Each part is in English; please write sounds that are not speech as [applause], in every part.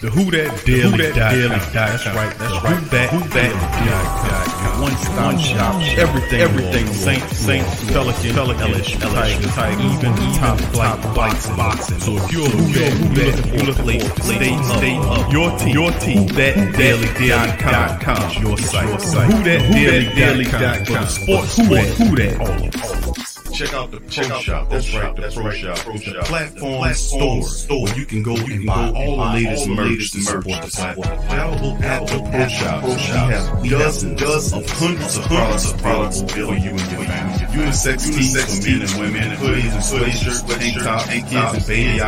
The Who That Daily, Who that Daily dot, That's right. That's the right. Who That Who That dot, One stop shop. Everything, everything. Saint, Saint, Pelican, Pelican, LSU, Tiger, Tiger, even top flight, boxing, boxing. So if you're a Who That, Who That, looking for place stay, stay up. Your team, your team. That Daily dot com is your site. Who That Daily dot com. Sports, Who That, Who That, all of Check out the Check Pro out Shop. That's right, the Pro Shop. It's platform store, store you can go you and buy all the latest merch to support the platform. Available at the Pro Shop. We have dozens, dozens of hundreds of products, products for you and your family. Unisex tees for men and women, hoodies and sweatshirts, tank tops, kids and baby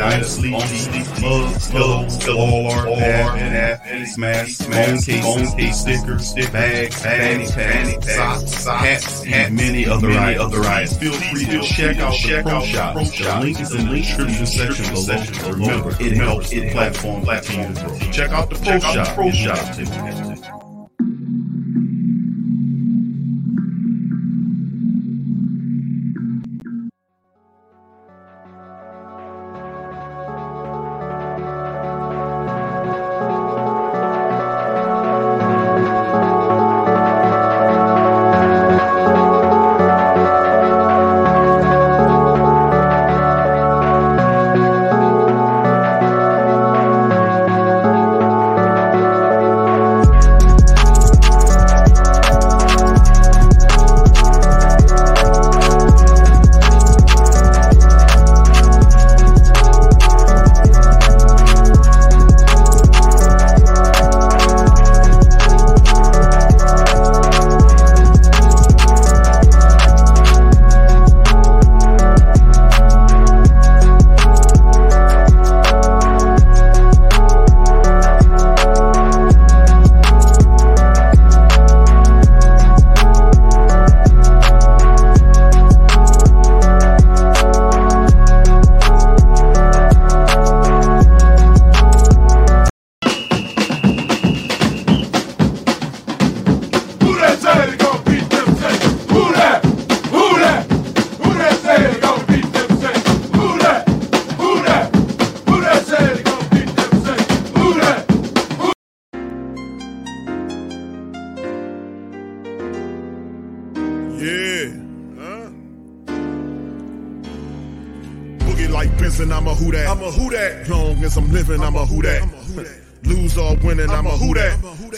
items, long sleeve mugs, pillows, wall art, pad, face masks, phone cases, stickers, stick bags, panties, panties, socks, hats, and many other items feel free to check out the Pro Shop. The link is in the description section below. Remember, it helps the platform grow. Check out the Pro Shop. Pro Shop.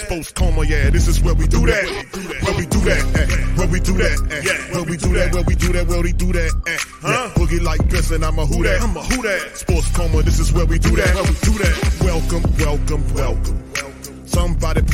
That. Sports coma, yeah, this is where we do that. Where we do that, eh. where we do that, eh. where we do that, where we do that, where we do that, eh. Huh? Boogie like Benson, I'm a who that. I'm a who that. Sports coma, this is where we do that. Where we do that. Welcome, welcome, welcome.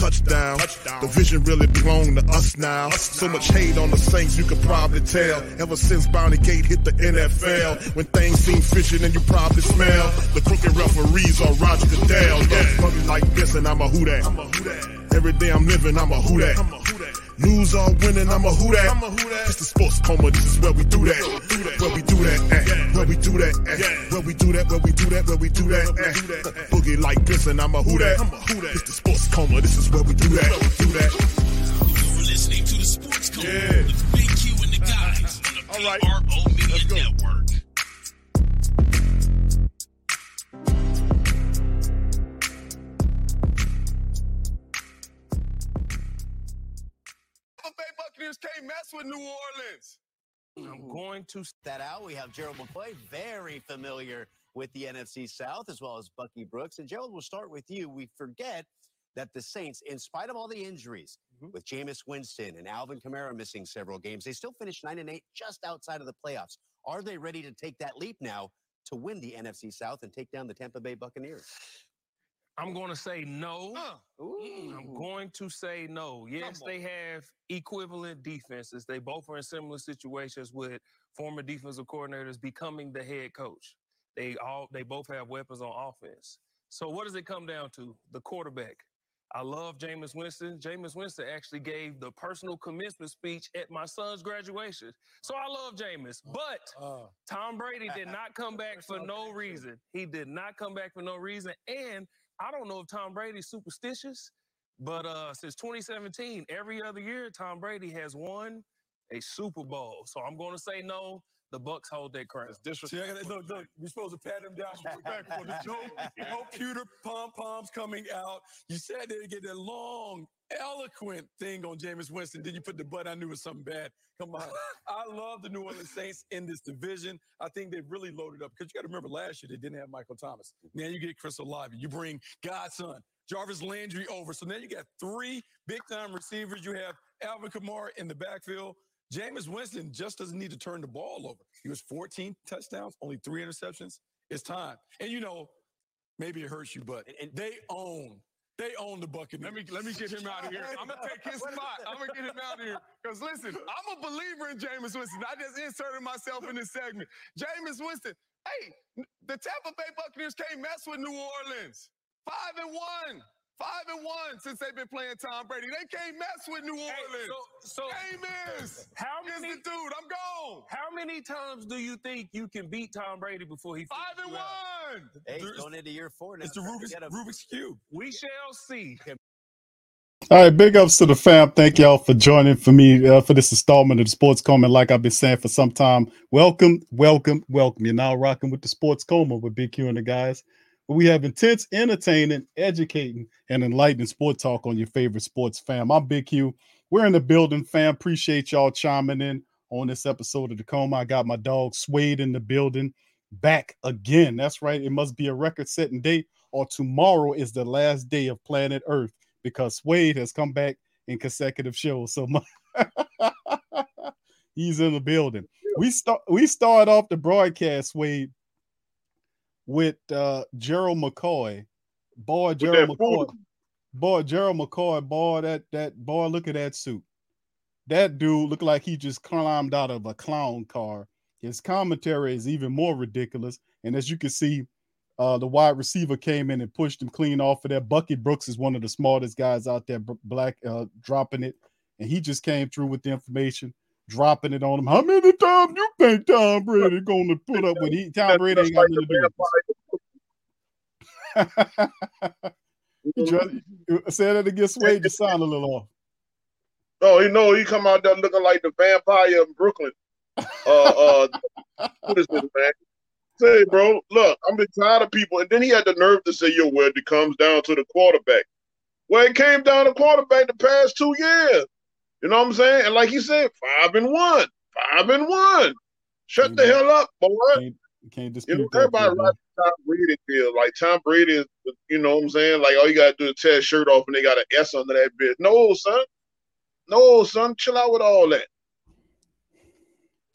touchdown. The vision really belong to us now. So much hate on the Saints, you could probably tell. Ever since Bounty Gate hit the NFL, when things seem fishy and you probably smell the crooked referees are Roger Goodell. Yeah, like this and I'm a who that. Every day I'm living, I'm a who that. Lose or winning, I'm a who that. It's the sports coma, this is where we do that. Where we do that, eh. Where we do that, eh. Where we do that, where we do that, where we do that, eh. Boogie like this and I'm a who that. I'm a who that. It's the sports coma, this is where we do that. Do that. You're listening to the Sports Coma Yeah. with Big Q and the guys on the All right. PRO Media Let's go. Network. Tampa Buccaneers can't mess with New Orleans. I'm going to that out. We have Gerald McCoy, very familiar with the NFC South, as well as Bucky Brooks. And Gerald, we'll start with you. We forget that the Saints, in spite of all the injuries, Mhm. with Jameis Winston and Alvin Kamara missing several games, they still finished nine and eight, just outside of the playoffs. Are they ready to take that leap now to win the NFC South and take down the Tampa Bay Buccaneers? I'm going to say no. I'm going to say no. Yes, they have equivalent defenses. They both are in similar situations with former defensive coordinators becoming the head coach. They all they both have weapons on offense. So what does it come down to? The quarterback. I love Jameis Winston. Jameis Winston actually gave the personal commencement speech at my son's graduation. So I love Jameis. But Uh, Tom Brady did not come [laughs] back for no reason. He did not come back for no reason. And I don't know if Tom Brady's superstitious, but uh, since 2017, every other year, Tom Brady has won a Super Bowl. So I'm going to say no. The Bucks hold that crown. see, I gotta, look, look, you're supposed to pat him down respectful. The joke, [laughs] no pewter pom poms coming out. You said they get that long, eloquent thing on Jameis Winston. Then you put the butt. I knew it was something bad. Come on. [laughs] I love the New Orleans Saints in this division. I think they've really loaded up because you got to remember last year they didn't have Michael Thomas. Now you get Chris Olave. You bring Godson, Jarvis Landry over. So now you got three big time receivers. You have Alvin Kamara in the backfield. Jameis Winston just doesn't need to turn the ball over. He was 14 touchdowns, only three interceptions. It's time. And you know, maybe it hurts you, but And- and- they own. They own the Buccaneers. Let me let me get him out of here. [laughs] I'm gonna take his spot. I'm gonna get him out of here. Because listen, I'm a believer in Jameis Winston. I just inserted myself in this segment. Jameis Winston. Hey, the Tampa Bay Buccaneers can't mess with New Orleans. Five and one. Five and one since they've been playing Tom Brady. They can't mess with New Orleans. Hey, Orleans. so, so Jameis. how Here's many the dude. I'm gone. how many times do you think you can beat Tom Brady before he Five and one. Hey, There's- going into year four now. it's the Rubik's, get 'em. Rubik's Cube. We shall see. All right, big ups to the fam. Thank y'all for joining for me uh, for this installment of the Sports Coma. Like I've been saying for some time, welcome, welcome, welcome. You're now rocking with the Sports Coma with Big Q and the guys. Where we have intense, entertaining, educating, and enlightening sport talk on your favorite sports fam. I'm Big Q. We're in the building, fam. Appreciate y'all chiming in on this episode of the Coma. I got my dog Suede in the building, back again. That's right. It must be a record-setting date, or tomorrow is the last day of planet Earth because Suede has come back in consecutive shows. So [laughs] he's in the building. We start we start off the broadcast, Suede, with uh Gerald McCoy. Boy, Gerald McCoy. Boy, Gerald McCoy, boy, that that boy, look at that suit. That dude looked like he just climbed out of a clown car. His commentary is even more ridiculous. And as you can see, uh, the wide receiver came in and pushed him clean off of that. Bucky Brooks is one of the smartest guys out there, black, uh, dropping it. And he just came through with the information, dropping it on him. How many times you think Tom Brady gonna put up with he? [laughs] Tom Brady ain't got nothing to do with this. [laughs] Say that again, Sway. Just sound a little off. Oh, you know, he come out there looking like the vampire in Brooklyn. Uh, uh, [laughs] what is this, man? Say, bro, look, I'm been tired of people. And then he had the nerve to say, yo, well, it comes down to the quarterback. Well, it came down to quarterback the past two years. You know what I'm saying? And like he said, five and one, five and one. Shut the Mhm. hell up, boy. Can't, can't You dispute know, that. everybody likes Tom Brady feel like Tom Brady is, you know what I'm saying? Like all you gotta do is tear his shirt off and they got an S under that bitch. No, son. No, son, chill out with all that.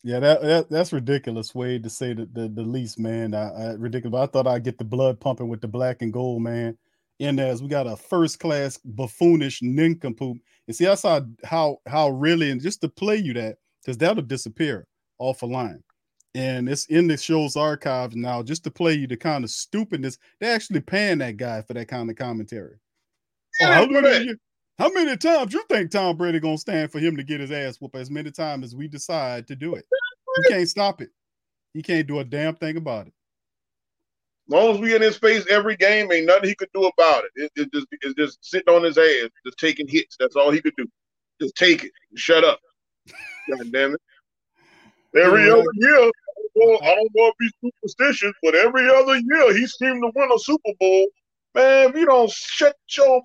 Yeah, that, that that's ridiculous, Wade, to say the, the, the least, man. I, I, ridiculous. I thought I'd get the blood pumping with the black and gold, man. In there, as we got a first class buffoonish nincompoop. And see, that's how how how really and just to play you that, because that'll disappear off a line. And it's in the show's archives now, just to play you the kind of stupidness. They're actually paying that guy for that kind of commentary. Oh, how, many, how many times you think Tom Brady gonna stand for him to get his ass whooped as many times as we decide to do it? He can't stop it. He can't do a damn thing about it. As long as we in his face every game, ain't nothing he could do about it. It, it just it's just sitting on his ass, just taking hits. That's all he could do. Just take it. Shut up. God damn it. Every other year, I don't, know, I don't know if he's superstitious, but every other year he seemed to win a Super Bowl. Man, if you don't shut your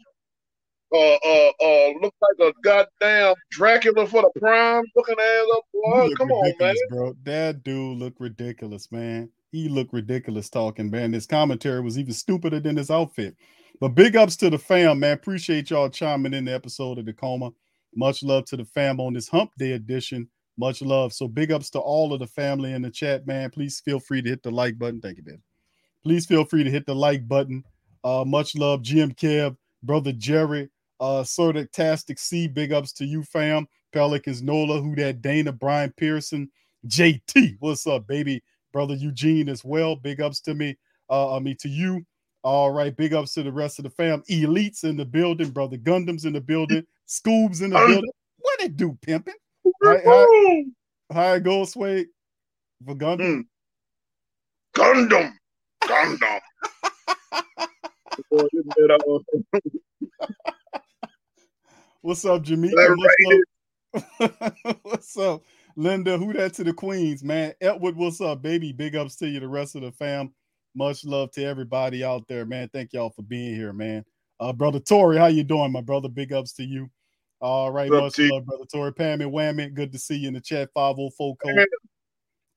uh uh uh look like a goddamn Dracula for the prime looking ass up, boy. Come on, man. bro. That dude look ridiculous, man. He looked ridiculous talking, man. His commentary was even stupider than his outfit. But big ups to the fam, man. Appreciate y'all chiming in the episode of the coma. Much love to the fam on this hump day edition. Much love. So big ups to all of the family in the chat, man. Please feel free to hit the like button. Thank you, man. Please feel free to hit the like button. Uh, much love, GM Kev, brother Jerry, uh, Tastic C. Big ups to you, fam. Pelicans Nola, who that Dana, Brian Pearson, JT. What's up, baby? Brother Eugene as well. Big ups to me. Uh, I mean to you. All right, big ups to the rest of the fam. Elites in the building, brother Gundams in the building, Scoobs in the building. What it do, pimping? How, how, how it goes, Sway? For Gundam? Mm. Gundam. Gundam. What's up, Jimmy? What's up? [laughs] what's up, Linda? Who that to the Queens, man? Edward, what's up, baby? Big ups to you, the rest of the fam. Much love to everybody out there, man. Thank y'all for being here, man. Uh, brother Tori, how you doing, my brother? Big ups to you. All right, much love, brother Tori. Pam and Whammy, good to see you in the chat. 504 code.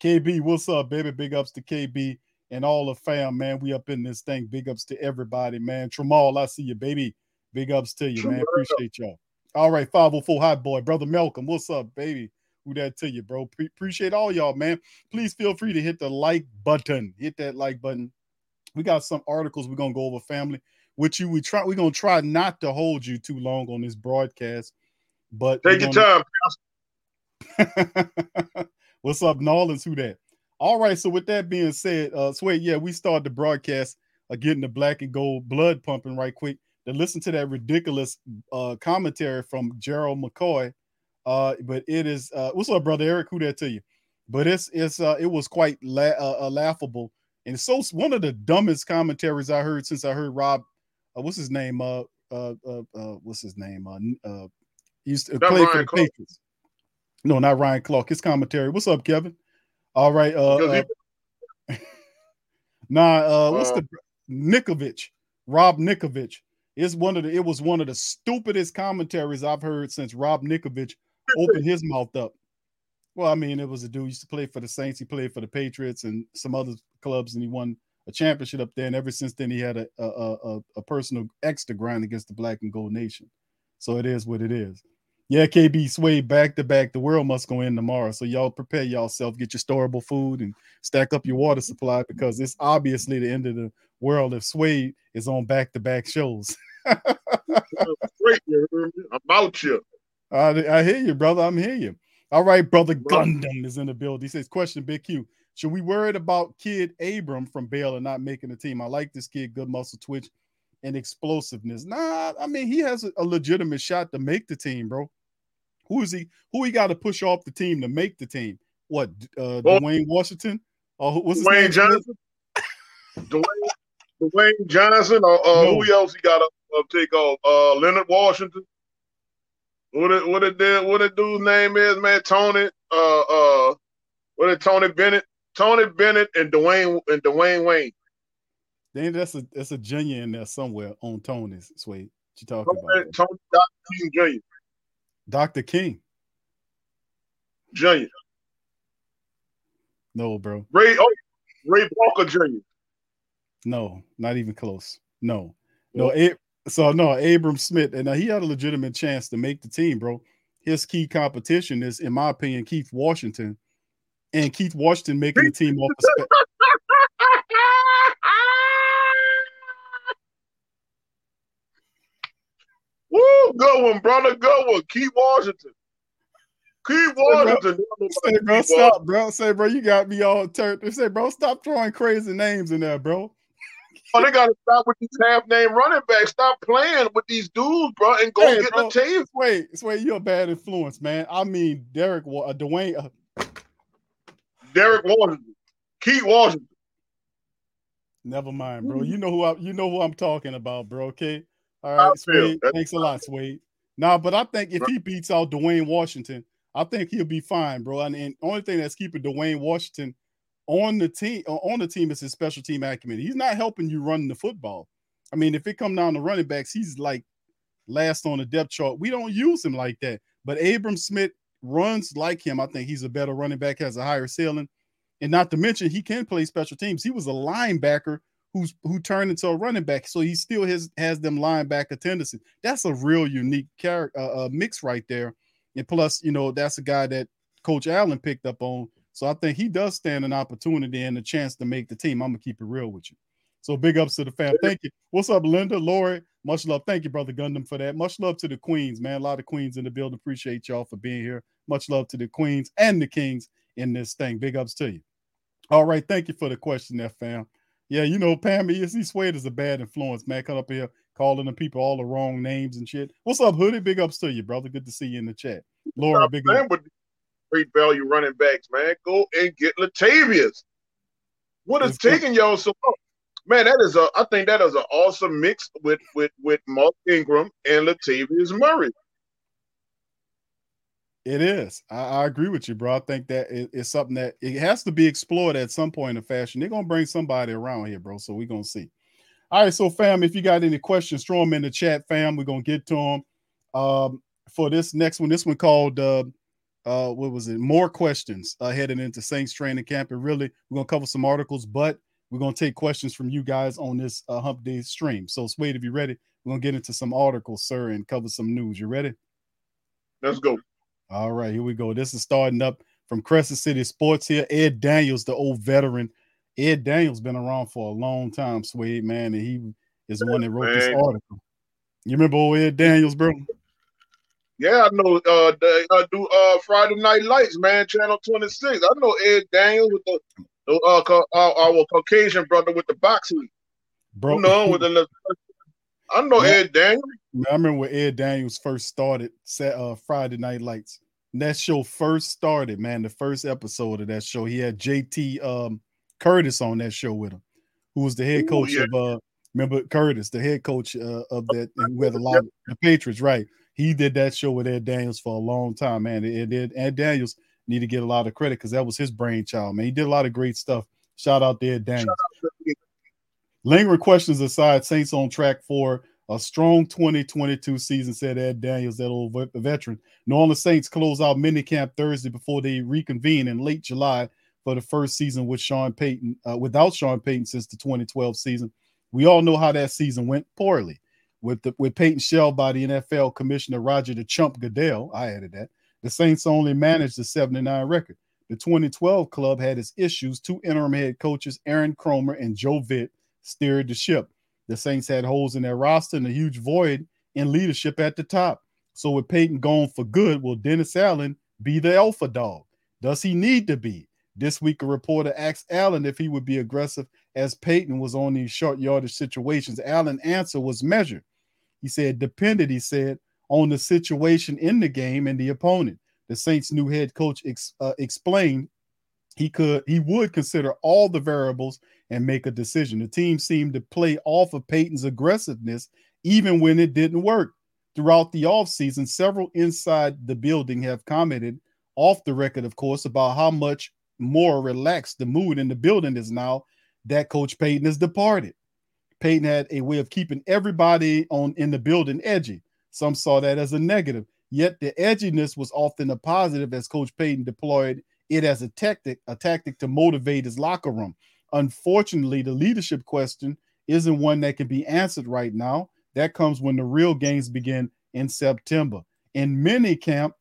KB, what's up, baby? Big ups to KB and all the fam, man. We up in this thing. Big ups to everybody, man. Tramal, I see you, baby. Big ups to you, man. Appreciate y'all. All right, 504 Hot Boy. Brother Malcolm, what's up, baby? Who that to you, bro? Pre- appreciate all y'all, man. Please feel free to hit the like button. Hit that like button. We got some articles we're gonna go over family with you. We try we're gonna try not to hold you too long on this broadcast, but take your time. [laughs] What's up, Nolans? Who that? All right. So with that being said, uh Sway, yeah, we started the broadcast uh, getting the black and gold blood pumping right quick to listen to that ridiculous uh commentary from Gerald McCoy uh, but it is uh, what's up, brother Eric? Who that to you? But it's it's uh, it was quite la- uh, uh, laughable, and so one of the dumbest commentaries I heard since I heard Rob, uh, what's his name? Uh, uh, uh, uh what's his name? Uh, uh he used to play for the Clark. Patriots. No, not Ryan Clark. His commentary. What's up, Kevin? All right. Uh, uh [laughs] nah. Uh, what's uh, the Ninkovich? Rob Ninkovich. It's one of the. It was one of the stupidest commentaries I've heard since Rob Ninkovich opened his mouth up. Well, I mean, it was a dude used to play for the Saints. He played for the Patriots and some other clubs, and he won a championship up there. And ever since then, he had a a, a, a personal extra grind against the Black and Gold Nation. So it is what it is. Yeah, KB Sway back to back. The world must go in tomorrow. So y'all prepare yourself, get your storable food, and stack up your water supply because it's obviously the end of the world if Sway is on back to back shows. [laughs] About you. I, I hear you, brother. I'm hear you. All right, brother Gundam is in the building. He says, "Question, Big Q. Should we worried about kid Abram from Baylor not making the team? I like this kid, good muscle twitch and explosiveness. Nah, I mean he has a, a legitimate shot to make the team, bro. Who is he? Who he got to push off the team to make the team? What? Uh, well, Dwayne Washington? Or what's his Dwayne name? Johnson? [laughs] Dwayne, Dwayne Johnson, or uh, no. who else he got to uh, take off? Uh, Leonard Washington. What it, what it did? What it dude's name is, man? Tony. Uh, uh, what it Tony Bennett? Tony Bennett and Dwayne and Dwayne Wayne. Then that's a that's a junior in there somewhere on Tony's sweet. What you talking Tony, about? Tony Dr. King Jr. Dr. King. Jr. No, bro. Ray oh, Ray Walker Jr. No, not even close. No. No, it, so no, Abram Smith, and uh, he had a legitimate chance to make the team, bro. His key competition is, in my opinion, Keith Washington, and Keith Washington making the team off the spec. Woo, good one, brother. Good one. Keith Washington. Keith Washington. Say, bro, stop, bro. Say, bro, you got me all turned. They say, bro, stop throwing crazy names in there, bro. Oh, they gotta stop with these half name running backs. Stop playing with these dudes, bro, and go hey, get bro, the team. Wait, wait, you're a bad influence, man. I mean, Derek, uh, Dwayne, uh, Derek Washington, Keith Washington. Never mind, bro. You know who I, you know who I'm talking about, bro. Okay, all right, Swade. Thanks a lot, Swade. Nah, but I think if he beats out Dwayne Washington, I think he'll be fine, bro. And, and only thing that's keeping Dwayne Washington on the team on the team is his special team acumen. He's not helping you run the football. I mean, if it come down to running backs, he's like last on the depth chart. We don't use him like that. But Abram Smith runs like him. I think he's a better running back, has a higher ceiling. And not to mention, he can play special teams. He was a linebacker who's who turned into a running back, so he still has has them linebacker tendencies. That's a real unique character uh, uh, mix right there. And plus, you know, that's a guy that Coach Allen picked up on. So I think he does stand an opportunity and a chance to make the team. I'm gonna keep it real with you. So big ups to the fam. Thank you. What's up, Linda, Lori? Much love. Thank you, brother Gundam, for that. Much love to the queens, man. A lot of queens in the building. Appreciate y'all for being here. Much love to the queens and the kings in this thing. Big ups to you. All right, thank you for the question, there, fam. Yeah, you know, Pam ESC Suede is a bad influence, man. Come up here calling the people all the wrong names and shit. What's up, Hoodie? Big ups to you, brother. Good to see you in the chat. Laura, big up. Great value running backs, man. Go and get Latavius. What is taking y'all so long? Man, that is a I think that is an awesome mix with with with Mark Ingram and Latavius Murray. It is. I, I agree with you, bro. I think that it- it's something that it has to be explored at some point in fashion. They're gonna bring somebody around here, bro. So we're gonna see. All right, so fam, if you got any questions, throw them in the chat, fam. We're gonna get to them. Um, for this next one, this one called uh uh what was it? More questions uh, heading into Saints training camp. And really, we're gonna cover some articles, but we're gonna take questions from you guys on this uh, hump day stream. So Swade, if you're ready, we're gonna get into some articles, sir, and cover some news. You ready? Let's go. All right, here we go. This is starting up from Crescent City Sports here. Ed Daniels, the old veteran. Ed Daniels been around for a long time, Swade, man, and he is the one that wrote this article. You remember old Ed Daniels, bro? Yeah, I know. Uh, they uh, do uh Friday Night Lights, man. Channel Twenty Six. I know Ed Daniels with the, the uh, ca- uh our Caucasian brother with the boxing. Bro, You know, with the I know Yeah. Ed Daniels. I remember when Ed Daniels first started set uh Friday Night Lights. When that show first started, man. The first episode of that show, he had JT um Curtis on that show with him, who was the head Ooh, coach yeah. of uh remember Curtis, the head coach uh, of that and who had a lot of the Patriots, right? He did that show with Ed Daniels for a long time, man. Ed, Ed, Ed Daniels need to get a lot of credit because that was his brainchild, man. He did a lot of great stuff. Shout out to Ed Daniels. Lingering questions aside, Saints on track for a strong 2022 season, said Ed Daniels, that old vet- veteran. New Orleans Saints close out minicamp Thursday before they reconvene in late July for the first season with Sean Payton, uh, without Sean Payton since the 2012 season. We all know how that season went poorly. With the, with Payton shelled by the NFL Commissioner Roger the Chump Goodell, I added that. The Saints only managed the 79 record. The 2012 club had its issues. Two interim head coaches, Aaron Kromer and Joe Vitt, steered the ship. The Saints had holes in their roster and a huge void in leadership at the top. So with Payton gone for good, will Dennis Allen be the alpha dog? Does he need to be? This week, a reporter asked Allen if he would be aggressive as Payton was on these short yardage situations. Allen's answer was measured. He said, depended, he said, on the situation in the game and the opponent. The Saints' new head coach ex- uh, explained he could he would consider all the variables and make a decision. The team seemed to play off of Payton's aggressiveness even when it didn't work. Throughout the offseason, several inside the building have commented off the record, of course, about how much more relaxed the mood in the building is now that Coach Payton has departed. Payton had a way of keeping everybody on in the building edgy. Some saw that as a negative. Yet the edginess was often a positive as Coach Payton deployed it as a tactic, a tactic to motivate his locker room. Unfortunately, the leadership question isn't one that can be answered right now. That comes when the real games begin in September. In mini camp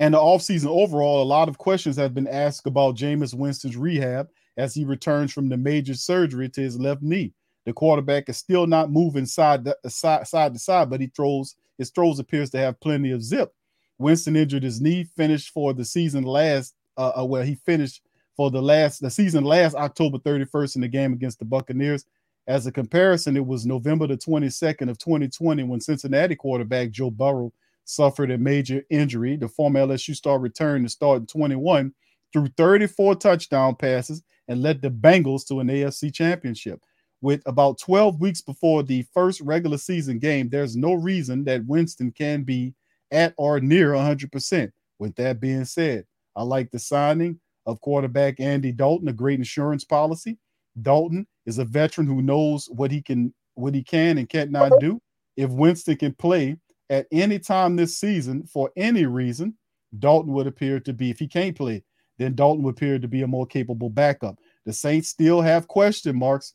and the offseason overall, a lot of questions have been asked about Jameis Winston's rehab as he returns from the major surgery to his left knee. The quarterback is still not moving side to side, side to side, but he throws his throws appears to have plenty of zip. Winston injured his knee, finished for the season last. Uh, uh, well, he finished for the last the season last October 31st in the game against the Buccaneers. As a comparison, it was November the 22nd of 2020 when Cincinnati quarterback Joe Burrow suffered a major injury. The former LSU star returned to start in 21 threw 34 touchdown passes and led the Bengals to an AFC championship. With about 12 weeks before the first regular season game, there's no reason that Winston can be at or near 100%. With that being said, I like the signing of quarterback Andy Dalton, a great insurance policy. Dalton is a veteran who knows what he can what he can and cannot do. If Winston can play at any time this season for any reason, Dalton would appear to be if he can't play then Dalton would appear to be a more capable backup. The Saints still have question marks,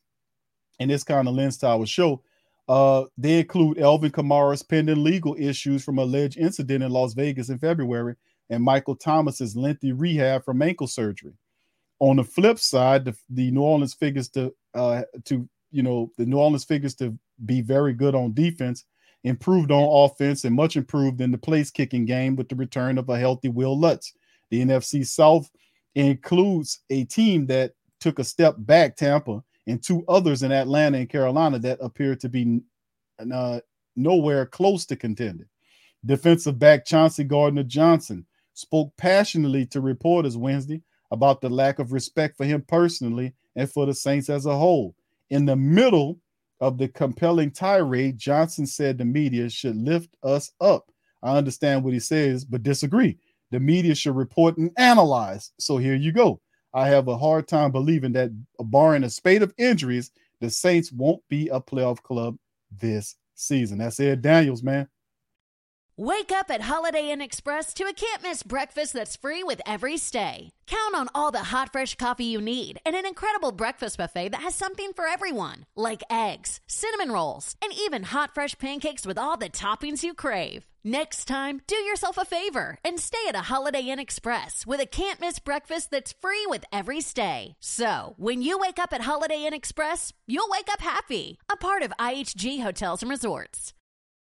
and this kind of lends to our show. Uh, they include Alvin Kamara's pending legal issues from alleged incident in Las Vegas in February, and Michael Thomas's lengthy rehab from ankle surgery. On the flip side, the, the New Orleans figures to uh, to you know the New Orleans figures to be very good on defense, improved on offense, and much improved in the place kicking game with the return of a healthy Wil Lutz. The NFC South includes a team that took a step back, Tampa, and two others in Atlanta and Carolina that appear to be uh, nowhere close to contending. Defensive back Chauncey Gardner Johnson spoke passionately to reporters Wednesday about the lack of respect for him personally and for the Saints as a whole. In the middle of the compelling tirade, Johnson said the media should lift us up. I understand what he says, but disagree. The media should report and analyze. So here you go. I have a hard time believing that, barring a spate of injuries, the Saints won't be a playoff club this season. That's Ed Daniels, man. Wake up at Holiday Inn Express to a can't miss breakfast that's free with every stay. Count on all the hot, fresh coffee you need and an incredible breakfast buffet that has something for everyone, like eggs, cinnamon rolls, and even hot, fresh pancakes with all the toppings you crave. Next time, do yourself a favor and stay at a Holiday Inn Express with a can't miss breakfast that's free with every stay. So, when you wake up at Holiday Inn Express, you'll wake up happy, a part of IHG Hotels and Resorts.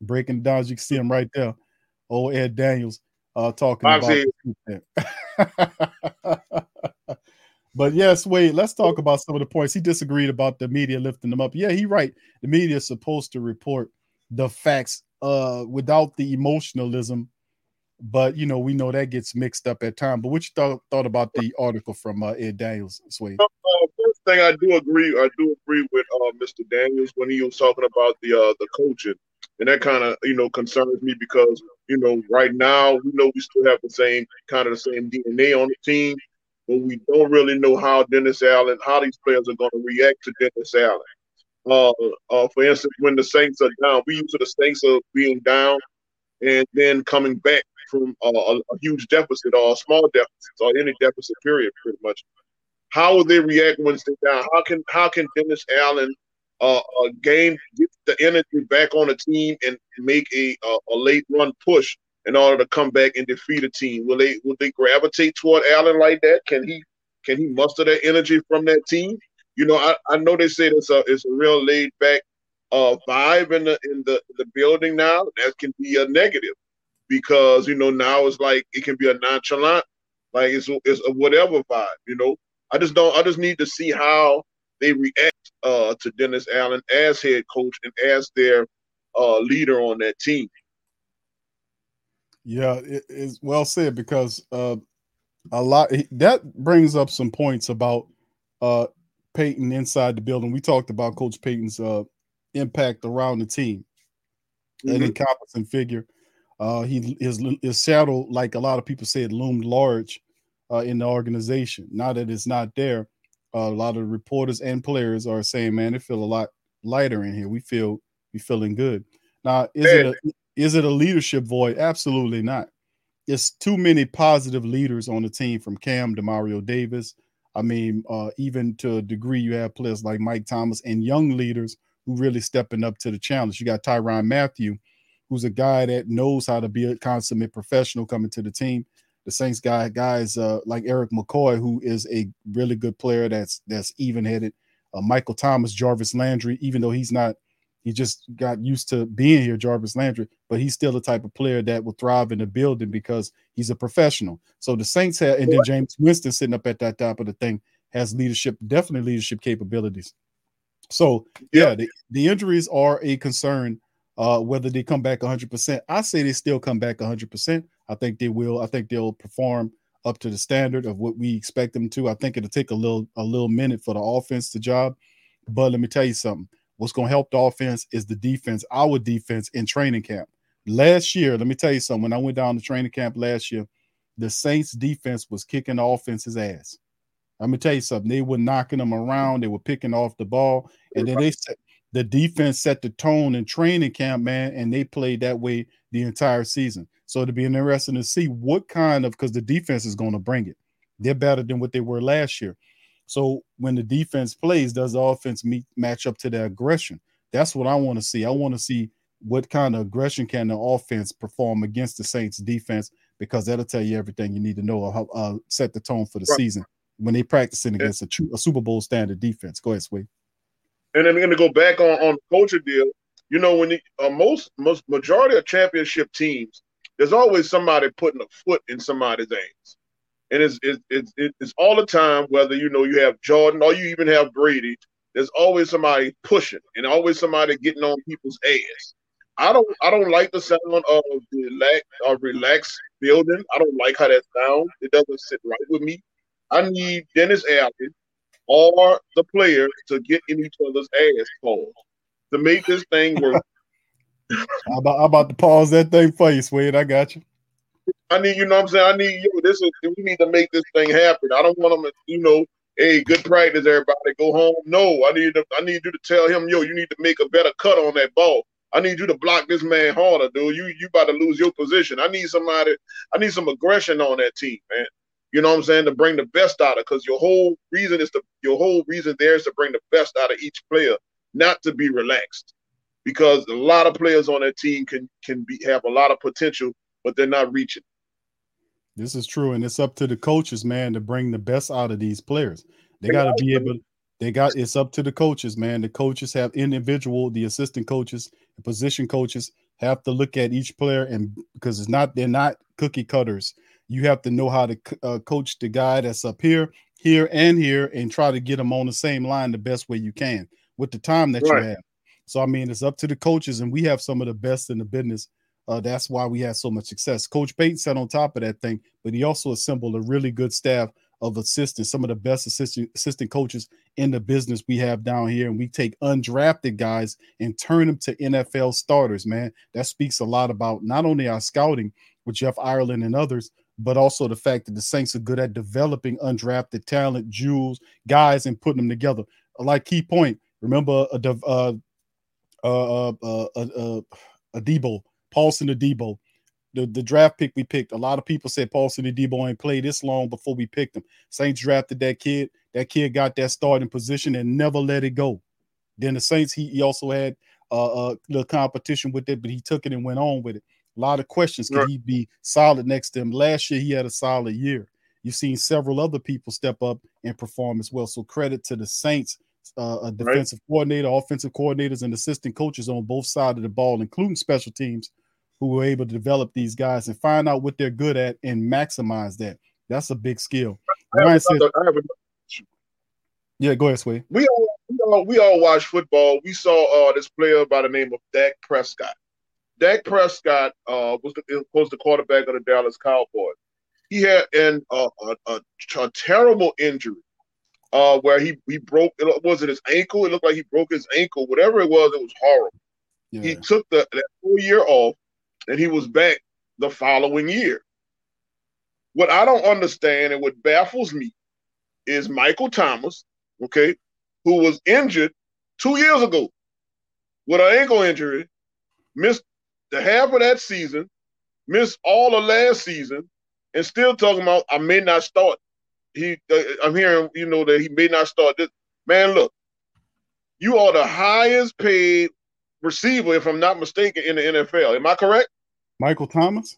breaking down. You can see him right there. Old Ed Daniels uh, talking about. [laughs] but yes, wait. Let's talk about some of the points he disagreed about the media lifting them up. Yeah, he right. The media is supposed to report the facts uh, without the emotionalism. But you know, we know that gets mixed up at times. But what you thought thought about the article from uh, Ed Daniels, Sway? Uh, first thing I do agree, I do agree with uh, Mr. Daniels when he was talking about the uh, the coaching and that kind of you know concerns me because you know right now we know we still have the same kind of the same DNA on the team, but we don't really know how Dennis Allen, how these players are going to react to Dennis Allen. Uh, uh, for instance, when the Saints are down, we used to the Saints of being down and then coming back from uh, a, a, huge deficit or a small deficit or any deficit period, pretty much. How will they react when they're down? How can how can Dennis Allen uh, a game, get the energy back on the team, and make a, a, a late run push in order to come back and defeat a team? Will they will they gravitate toward Allen like that? Can he can he muster that energy from that team? You know, I, I know they said it's a it's a real laid back uh, vibe in the in the the building now. That can be a negative because you know now it's like it can be a nonchalant, like it's it's a whatever vibe. You know, I just don't. I just need to see how they react uh, to Dennis Allen as head coach and as their uh, leader on that team. Yeah, it is well said because uh, a lot that brings up some points about uh, Payton inside the building. We talked about Coach Payton's uh, impact around the team, mm-hmm. an encompassing figure. Uh, he his his shadow, like a lot of people said, loomed large uh, in the organization. Now that it's not there, a lot of reporters and players are saying, "Man, it feel a lot lighter in here. We feel we feeling good." Now, is it a is it a leadership void? Absolutely not. It's too many positive leaders on the team, from Cam to Mario Davis. I mean, uh, even to a degree, you have players like Mike Thomas and young leaders who really stepping up to the challenge. You got Tyrann Mathieu, who's a guy that knows how to be a consummate professional coming to the team the Saints guy guys uh, like Erik McCoy, who is a really good player that's that's even headed. Uh, Michael Thomas, Jarvis Landry, even though he's not, he just got used to being here, Jarvis Landry, but he's still the type of player that will thrive in the building because he's a professional. So the Saints have, and then Jameis Winston sitting up at that top of the thing has leadership, definitely leadership capabilities. So yeah, the, the injuries are a concern. Uh, whether they come back 100%, I say they still come back 100%. I think they will. I think they'll perform up to the standard of what we expect them to. I think it'll take a little a little minute for the offense to job. But let me tell you something. What's going to help the offense is the defense, our defense in training camp. Last year, let me tell you something. When I went down to training camp last year, the Saints defense was kicking the offense's ass. Let me tell you something. They were knocking them around. They were picking off the ball, and then they set the defense set the tone in training camp, man, and they played that way the entire season. So it'll be interesting to see what kind of because the defense is going to bring it. They're better than what they were last year. So when the defense plays, does the offense meet match up to their aggression? That's what I want to see. I want to see what kind of aggression can the offense perform against the Saints defense because that'll tell you everything you need to know. How uh, set the tone for the right. season when they practicing against a, a, Super Bowl standard defense. Go ahead, Sway. And then going to go back on on the culture deal. You know, when the, uh, most most majority of championship teams, there's always somebody putting a foot in somebody's ass, and it's it's it's, it's all the time. Whether you know you have Jordan or you even have Brady, there's always somebody pushing and always somebody getting on people's ass. I don't I don't like the sound of the relax or relaxed building. I don't like how that sounds. It doesn't sit right with me. I need Dennis Allen or the player to get in each other's ass holes to make this thing work. I'm about, I'm about to pause that thing for you, Swede. I got you. I need, you know what I'm saying? I need you. This is we need to make this thing happen. I don't want them to, you know, hey, good practice, everybody. Go home. No, I need to, I need you to tell him, yo, you need to make a better cut on that ball. I need you to block this man harder, dude. You you about to lose your position. I need somebody, I need some aggression on that team, man. You know what I'm saying? To bring the best out of because your whole reason is to your whole reason there is to bring the best out of each player, not to be relaxed. Because a lot of players on that team can can be have a lot of potential, but they're not reaching. This is true, and it's up to the coaches, man, to bring the best out of these players. They got to be able. They got it's up to the coaches, man. The coaches have individual, the assistant coaches, the position coaches have to look at each player, and because it's not they're not cookie cutters you have to know how to uh, coach the guy that's up here, here, and here, and try to get them on the same line the best way you can with the time that right. you have. So I mean, it's up to the coaches, and we have some of the best in the business. Uh, that's why we had so much success. Coach Payton sat on top of that thing, but he also assembled a really good staff of assistants, some of the best assistant assistant coaches in the business we have down here. And we take undrafted guys and turn them to NFL starters, man. That speaks a lot about not only our scouting with Jeff Ireland and others, but also the fact that the Saints are good at developing undrafted talent, jewels, guys, and putting them together. Like key point, remember a uh, uh, uh, uh, uh, a Debo, Paulson Adebo, the, the draft pick we picked. A lot of people said Paulson Adebo ain't played this long before we picked him. Saints drafted that kid. That kid got that starting position and never let it go. Then the Saints, he, he also had uh, a little competition with it, but he took it and went on with it. A lot of questions. Can he be solid next to him? Last year, he had a solid year. You've seen several other people step up and perform as well. So credit to the Saints, uh, a defensive right. coordinator, offensive coordinators, and assistant coaches on both sides of the ball, including special teams, who were able to develop these guys and find out what they're good at and maximize that. That's a big skill. Says, yeah, go ahead, Sway. We all, we all we all watch football. We saw uh, this player by the name of Dak Prescott. Dak Prescott uh, was the, was the quarterback of the Dallas Cowboys. He had an, uh, a, a, a, terrible injury uh, where he, he broke, it was it his ankle? It looked like he broke his ankle. Whatever it was, it was horrible. Yeah. He took the, that whole year off and he was back the following year. What I don't understand and what baffles me is Michael Thomas, okay, who was injured two years ago with an ankle injury, missed the half of that season, missed all of last season, and still talking about I may not start. He, uh, I'm hearing you know that he may not start this. Man, look, you are the highest paid receiver, if I'm not mistaken, in the NFL. Am I correct? Michael Thomas.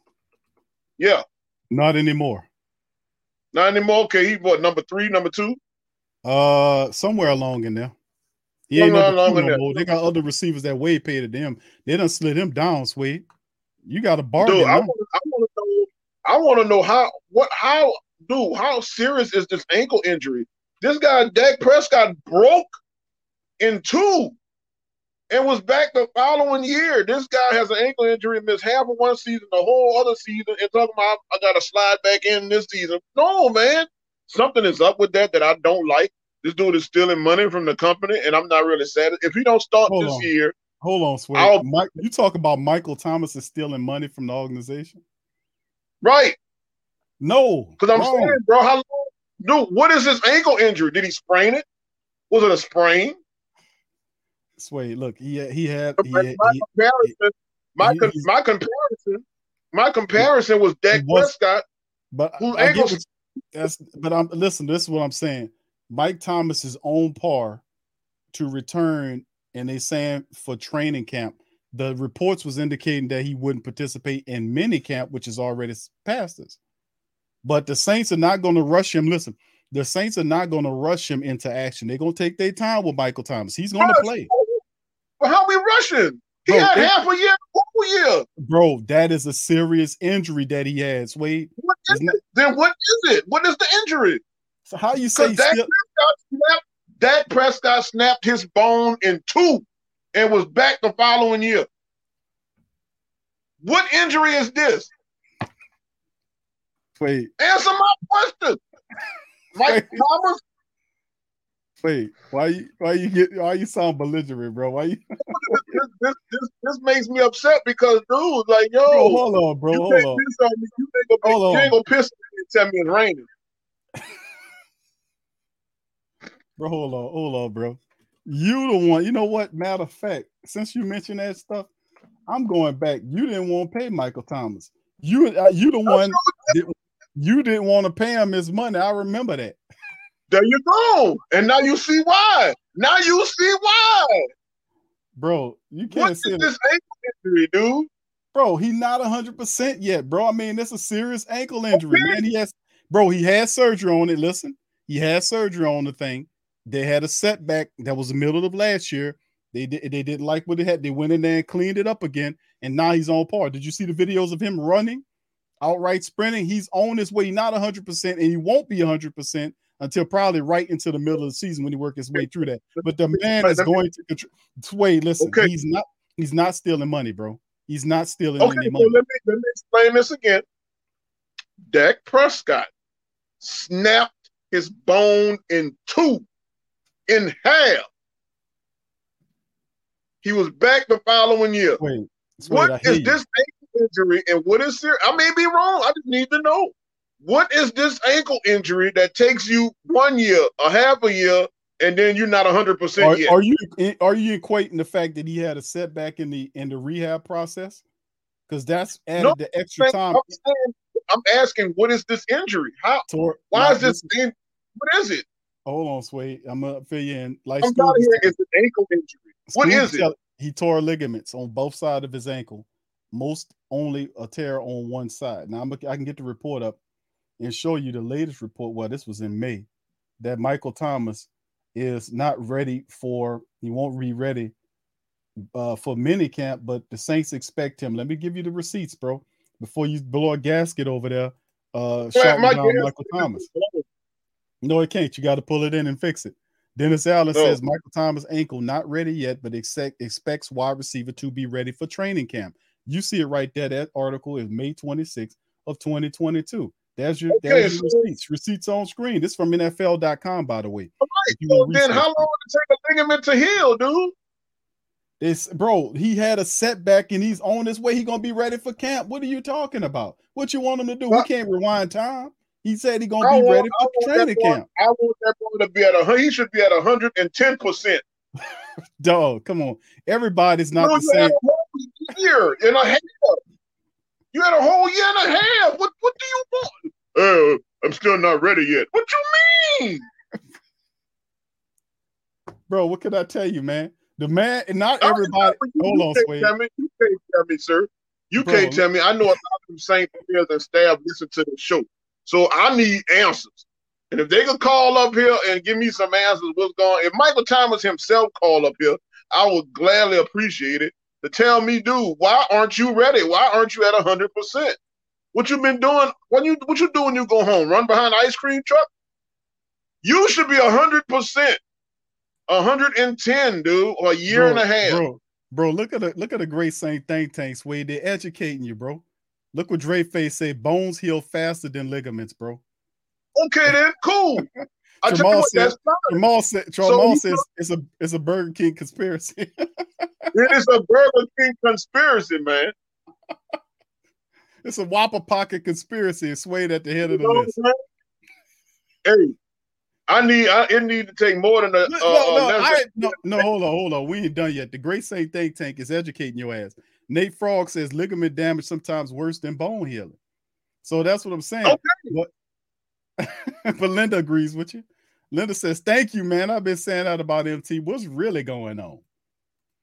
Yeah. Not anymore. Not anymore. Okay, he what number three, number two? Uh, somewhere along in there. He ain't no, no. They got other receivers that way paid to them. They don't slid him down, Sweet. You got a bargain. Dude, I want to know. I want to know how. What? How? Dude, how serious is this ankle injury? This guy, Dak Prescott, broke in two. and was back the following year. This guy has an ankle injury, and missed half of one season, the whole other season, and talking about I got to slide back in this season. No, man, something is up with that that I don't like. This dude is stealing money from the company, and I'm not really sad. If he don't start Hold this on. year, Hold on, Sway. Mike, you talk about Michael Thomas is stealing money from the organization? right? No, Because I'm wrong. saying, bro, how long? Dude, what is his ankle injury? Did he sprain it? Was it a sprain? Sway, look, he had, he had, my he, comparison, my he- con- my comparison, my comparison was Dak was- Prescott. but whose I get ankles- what- that's but I'm listen, this is what I'm saying. Mike Thomas is on par to return, and they saying for training camp. The reports was indicating that he wouldn't participate in mini camp, which is already past us. But the Saints are not going to rush him. Listen, the Saints are not going to rush him into action. They're going to take their time with Michael Thomas. He's going to play. Well, how are we rushing? He Bro, had it- half a year, whole year. Bro, that is a serious injury that he has. Wade. What is it? Then what is it? What is the injury? So how you say Dak still, Prescott snapped, Dak Prescott snapped his bone in two and was back the following year. What injury is this? Wait, Answer my question. Mike Thomas, wait, why you why you get why you sound belligerent, bro? Why you [laughs] this, this, this, this makes me upset because, dude, like, yo, bro, hold on, bro, you hold on. on me. You ain't gonna, Hold you ain't gonna piss me and tell me it's raining. [laughs] Bro, hold on, hold on, bro. You the one, you know what? Matter of fact, since you mentioned that stuff, I'm going back. You didn't want to pay Michael Thomas. You uh, you the one you didn't want to pay him his money. I remember that. There you go. And now you see why. Now you see why. Bro, you can't that. this ankle injury, dude? Bro, he not hundred percent yet, bro. I mean, that's a serious ankle injury, man. He has, bro. He had surgery on it. Listen, he had surgery on the thing. They had a setback. That was the middle of last year. They did. They didn't like what they had. They went in there and cleaned it up again, and now he's on par. Did you see the videos of him running, outright sprinting? He's on his way, not hundred percent, and he won't be hundred percent until probably right into the middle of the season when he work his way through that. But the man is going to control. Sway, listen, Okay. he's not. He's not stealing money, bro. He's not stealing Okay, any so money. let me let me explain this again. Dak Prescott snapped his bone in two, in half. He was back the following year. Wait, I What is you. this injury and what is there? I may be wrong. I just need to know. What is this ankle injury that takes you one year, a half a year, and then you're not 100% Are, yet? are you are you equating the fact that he had a setback in the in the rehab process? Because that's added No, the extra I'm time. saying- I'm asking, what is this injury? How? Toward, Why is this? In, what is it? Hold on, Sway. I'm gonna fill you in. Like I'm not here. It's an ankle injury. What Scoob is it? He tore ligaments on both sides of his ankle. Most only a tear on one side. Now I'm, I can get the report up and show you the latest report. Well, this was in May that Michael Thomas is not ready for. He won't be ready uh, for minicamp, but the Saints expect him. Let me give you the receipts, bro, before you blow a gasket over there. Uh, shouting my down Michael Thomas. No, it can't. You got to pull it in and fix it. Dennis Allen No. says Michael Thomas ankle not ready yet, but expect, expects wide receiver to be ready for training camp. You see it right there. That article is May 26th of 2022. That's your, Okay, there's your receipts. Receipts on screen. This from NFL.com, by the way. Right. If So then, how long would it take a ligament to heal, dude? It's bro, he had a setback and he's on his way. He gonna be ready for camp. What are you talking about? What you want him to do? We can't rewind time. He said he gonna be want, ready for training boy, camp. I want that boy to be at a. He should be at hundred and ten percent. [laughs] Dog, come on. Everybody's not No, the same. Year and a half. You had a whole year and a half. What What do you want? Uh, I'm still not ready yet. What you mean? Bro, what can I tell you, man? The man, and not everybody. you- Hold you on, can't Sway. You can't tell me, sir. You Bro, can't tell me. I know a lot of them Saint players and staff listen to the show, so I need answers. And if they could call up here and give me some answers, what's going? If Michael Thomas himself call up here, I would gladly appreciate it. To tell me, dude, why aren't you ready? Why aren't you at hundred percent? What you been doing? When you what you do when you go home? Run behind ice cream truck? You should be hundred percent, 110, dude, or a year and a half. Bro, bro, look at the look at the great Saint think tanks way they're educating you, bro. Look what Dre Face say: bones heal faster than ligaments, bro. Okay, then cool. [laughs] I you Jamal said. Jamal said, So Jamal you says it's a it's a Burger King conspiracy. [laughs] It is a Burger King conspiracy, man. [laughs] it's a Whopper Pocket conspiracy. It's Swayed at the head of the list. what Hey, I need I, it need to take more than a uh, No, no, uh, less I, [laughs] no, no, hold on, hold on. We ain't done yet. The Great Saint Think Tank is educating your ass. Nate Frog says ligament damage sometimes worse than bone healing. So that's what I'm saying. But, [laughs] but Linda agrees with you. Linda says, "Thank you, man. I've been saying that about MT. What's really going on?"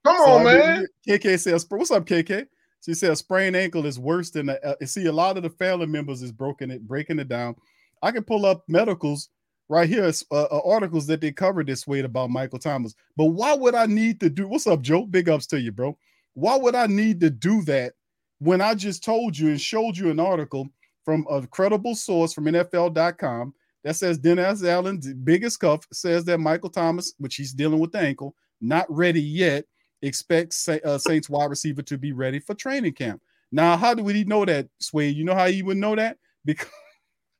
Come So on, man. KK says, "What's up, KK?" She says, "Sprained ankle is worse than a, uh, see. A lot of the family members is broken it, breaking it down. I can pull up medicals right here, uh, uh, articles that they covered this way about Michael Thomas. But why would I need to do? What's up, Joe? Big ups to you, bro. Why would I need to do that when I just told you and showed you an article from a credible source from NFL.com that says Dennis Allen's biggest cuff says that Michael Thomas, which he's dealing with the ankle, not ready yet. Expects uh, Saints wide receiver to be ready for training camp. Now, how do we know that, Sway? You know how he would know that [laughs] because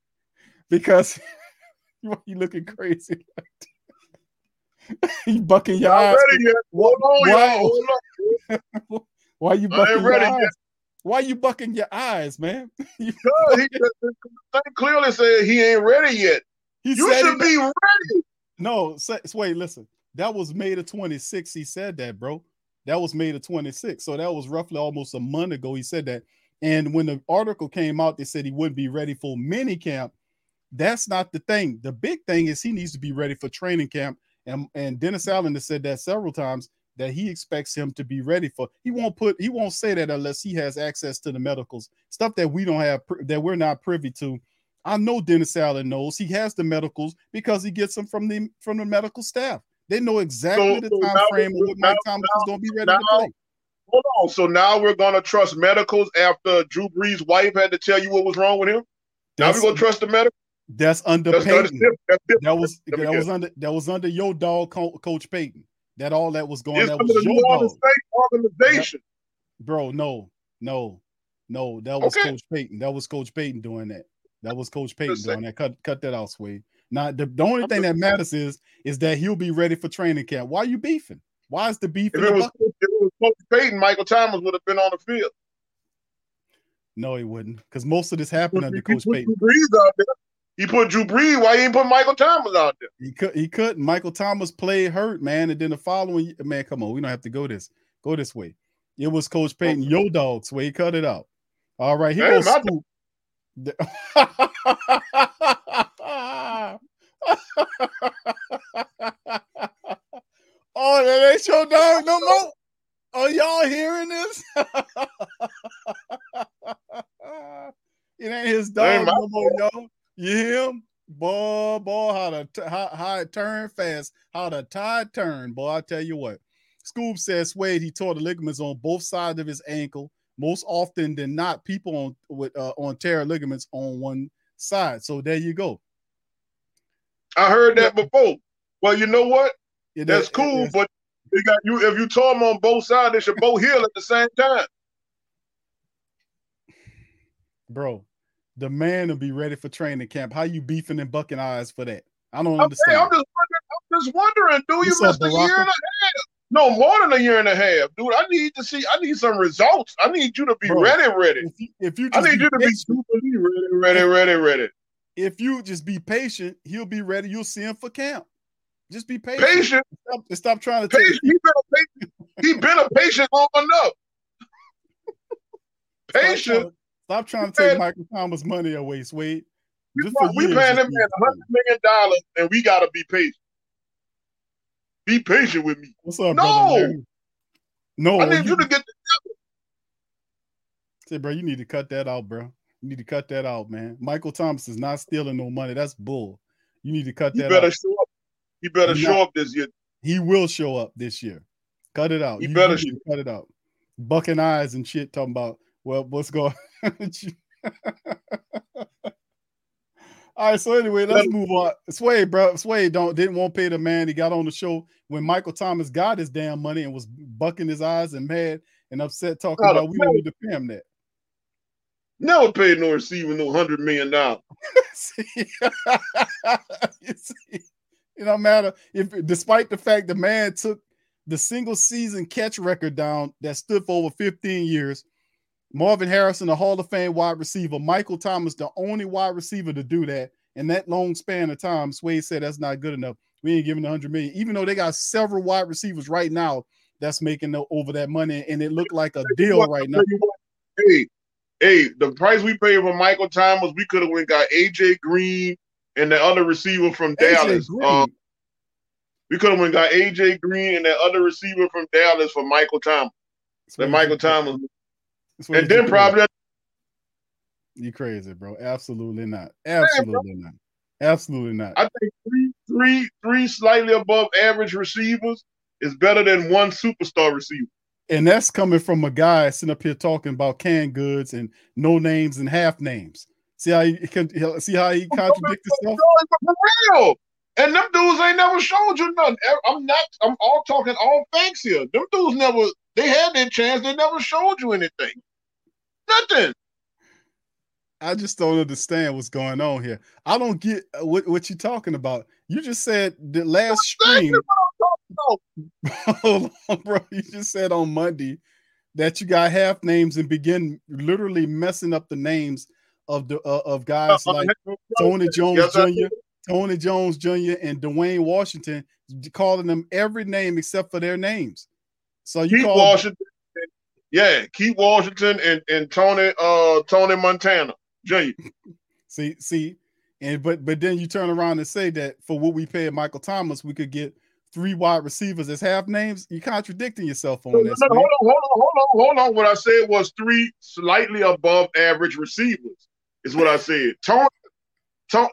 [laughs] because you looking crazy. [laughs] you bucking your Not eyes. ready yet. Hold on, Why- y'all. Hold on. Why you I bucking your eyes? yet. Why you bucking your eyes, man? [laughs] He the thing clearly said he ain't ready yet. He you should be ready. No, say, wait, listen. That was May the 26th. He said that, bro. That was May the 26th. So that was roughly almost a month ago. He said that. And when the article came out, they said he wouldn't be ready for mini camp. That's not the thing. The big thing is he needs to be ready for training camp. And, and Dennis Allen has said that several times that he expects him to be ready for. He won't put, he won't say that unless he has access to the medicals, stuff that we don't have, that we're not privy to. I know Dennis Allen knows he has the medicals because he gets them from the from the medical staff. They know exactly So- the so time now frame what Mike now- is going to be ready now- to play. Hold on. So now we're gonna trust medicals after Drew Brees' wife had to tell you what was wrong with him. Now we're gonna trust the medical. That's under That's, that's, Payton. that's. That was that was under that was under your dog, Coach Payton. That all that was going. It's That was your New Orleans dog, State organization. bro. No, no, no. That was Okay. Coach Payton. That was Coach Payton doing that. That was Coach Payton Just doing that. Cut cut that out, Sway. Now the, the only thing that matters is is that he'll be ready for training camp. Why are you beefing? Why is the beef? If it the was, if it was Coach Payton, Michael Thomas would have been on the field. No, he wouldn't, because most of this happened under Coach. Out there. He put Drew Brees. Why he ain't put Michael Thomas out there? He could he couldn't. Michael Thomas played hurt, man. And then the following man, come on, we don't have to go this go this way. It was Coach Payton, yo dogs, way he cut it out. All right, he goes Scoop. [laughs] Oh, that ain't your dog no more. Are y'all hearing this? [laughs] it ain't his dog my no more, y'all. You hear him? Boy, boy, how the t- how, how it turn fast, how the tide turn, boy. I tell you what. Scoob says Swade he tore the ligaments on both sides of his ankle. Most often than not, people on with uh, on tear ligaments on one side. So there you go. I heard that before. Well, you know what? It- That's it- cool, it's- but you got you if you tore them on both sides, they should both heal at the same time. bro, the man will be ready for training camp. How you beefing and bucking eyes for that? I don't understand. I'm just wondering. I'm just wondering. Do you up, a year and a half? No, more than a year and a half, dude. I need to see. I need some results. I need you to be Bro, ready, ready. if you, if you I need you to be patient, super be ready, ready, ready, ready. if you just be patient, he'll be ready. You'll see him for camp. Just be patient. Patient, Stop, stop trying to patient. take. He been a patient. He been a patient long enough. [laughs] Patient. Stop trying to take Michael Thomas money away, Swade. We, Just for we years, paying just them be man a hundred million dollars, and we gotta be patient. Be patient with me. What's up, No! No, I need you, you to get. The. Say, bro, you need to cut that out, bro. You need to cut that out, man. Michael Thomas is not stealing no money. That's bull. You need to cut You that better out. show up. You better He show not- up this year. He will show up this year. Cut it out. He you, better to cut it out. Bucking eyes and shit talking about, well, what's going on? [laughs] All right, so anyway, let's move on. Sway, bro, Sway don't didn't want to pay the man. He got on the show when Michael Thomas got his damn money and was bucking his eyes and mad and upset, talking Oh, about we don't need to pay him that. Never paid no receiver no hundred million dollars. [laughs] [laughs] You see, it don't matter if, despite the fact the man took the single season catch record down that stood for over 15 years. Marvin Harrison, the Hall of Fame wide receiver. Michael Thomas, the only wide receiver to do that in that long span of time. Sway said that's not good enough. We ain't giving 100 million, even though they got several wide receivers right now that's making the, over that money, and it looked like a deal right now. Hey, hey, the price we paid for Michael Thomas, we could have went got AJ Green and the other receiver from Dallas. Um, we could have went got AJ Green and that other receiver from Dallas for Michael Thomas. That Michael Thomas, and then probably You crazy, bro? Absolutely not. Absolutely not. Absolutely not. I think three, three, three slightly above average receivers is better than one superstar receiver. And that's coming from a guy sitting up here talking about canned goods and no names and half names. See how he can see how he contradicts himself. For real. And them dudes ain't never showed you nothing. I'm not. I'm all talking all facts here. Them dudes never. They had their chance. They never showed you anything. Nothing. I just don't understand what's going on here. I don't get uh, what, what you're talking about. You just said the last stream. [laughs] Hold on, bro. You just said on Monday that you got half names and begin literally messing up the names of the uh, of guys Uh, like uh, Tony Jones yes, Jr., Tony Jones Jr., and Dwayne Washington, calling them every name except for their names. So you call Washington. Yeah, Keith Washington and, and Tony uh Tony Montana Jr. [laughs] See, see, and but but then you turn around and say that for what we paid Michael Thomas, we could get three wide receivers as half names. You're contradicting yourself on No, this. no, hold on, hold on, hold on, hold on. What I said was three slightly above average receivers. Is what I said. Tony,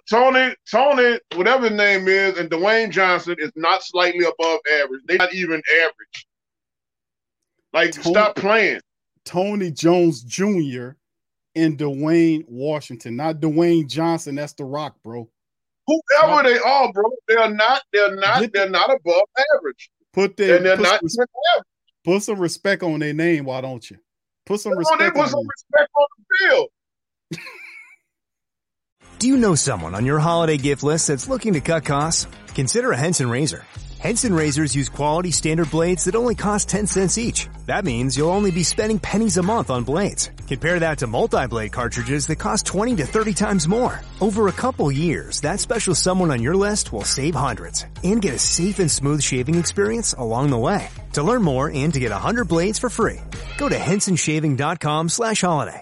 Tony, Tony, whatever his name is, and Dwayne Johnson is not slightly above average. They're not even average. Like, Tony- stop playing. Tony Jones Jr. and Dwayne Washington, not Dwayne Johnson. That's the Rock, bro. Whoever they are, bro, they're not. They're not. Get they're not above average. Put their And they're put, not some, even average. put some respect on their name, why don't you? Put some Come on, they respect put on some it. respect on the field. Do you know someone on your holiday gift list that's looking to cut costs? Consider a Henson razor. Henson razors use quality standard blades that only cost 10 cents each. That means you'll only be spending pennies a month on blades. Compare that to multi-blade cartridges that cost 20 to 30 times more. Over a couple years, that special someone on your list will save hundreds and get a safe and smooth shaving experience along the way. To learn more and to get 100 blades for free, go to hensonshaving.com slash holiday.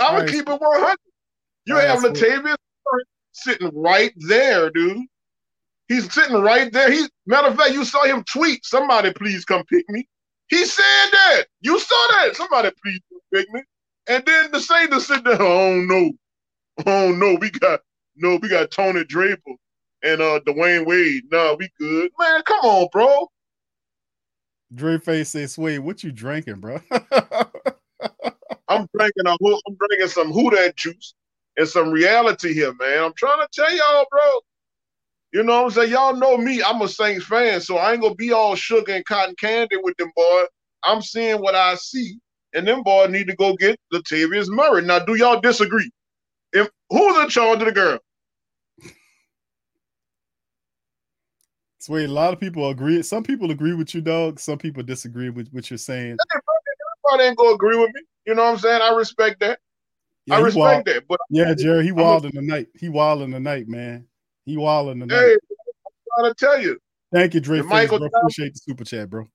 I'm gonna Right. keep it 100. You right, have Latavius sitting right there, dude. He's sitting right there. He matter of fact, you saw him tweet, "Somebody please come pick me." He said that. You saw that. Somebody please come pick me. And then the to sit there, oh no, oh no, we got no, we got Tony Draper and uh Dwayne Wade. Nah, we good, man. Come on, bro. Dre Face says, Sway, what you drinking, bro? [laughs] I'm drinking a I'm drinking some Huda juice and some reality here, man. I'm trying to tell y'all, bro. You know what I'm saying? Y'all know me. I'm a Saints fan, so I ain't gonna be all sugar and cotton candy with them boys. I'm seeing what I see, and them boys need to go get Latavius Murray. Now, do y'all disagree? If who's in charge of the girl? Sway, a lot of people agree. Some people agree with you, dog. Some people disagree with what you're saying. Everybody ain't gonna agree with me. You know what I'm saying? I respect that. Yeah, I respect wild. that. But Yeah, Jerry, he I'm wild in the night. He wild in the night, man. He wild in the night. hey, I'm trying to tell you, Thank you, Dre And Michael. Thomas- Appreciate the super chat, bro.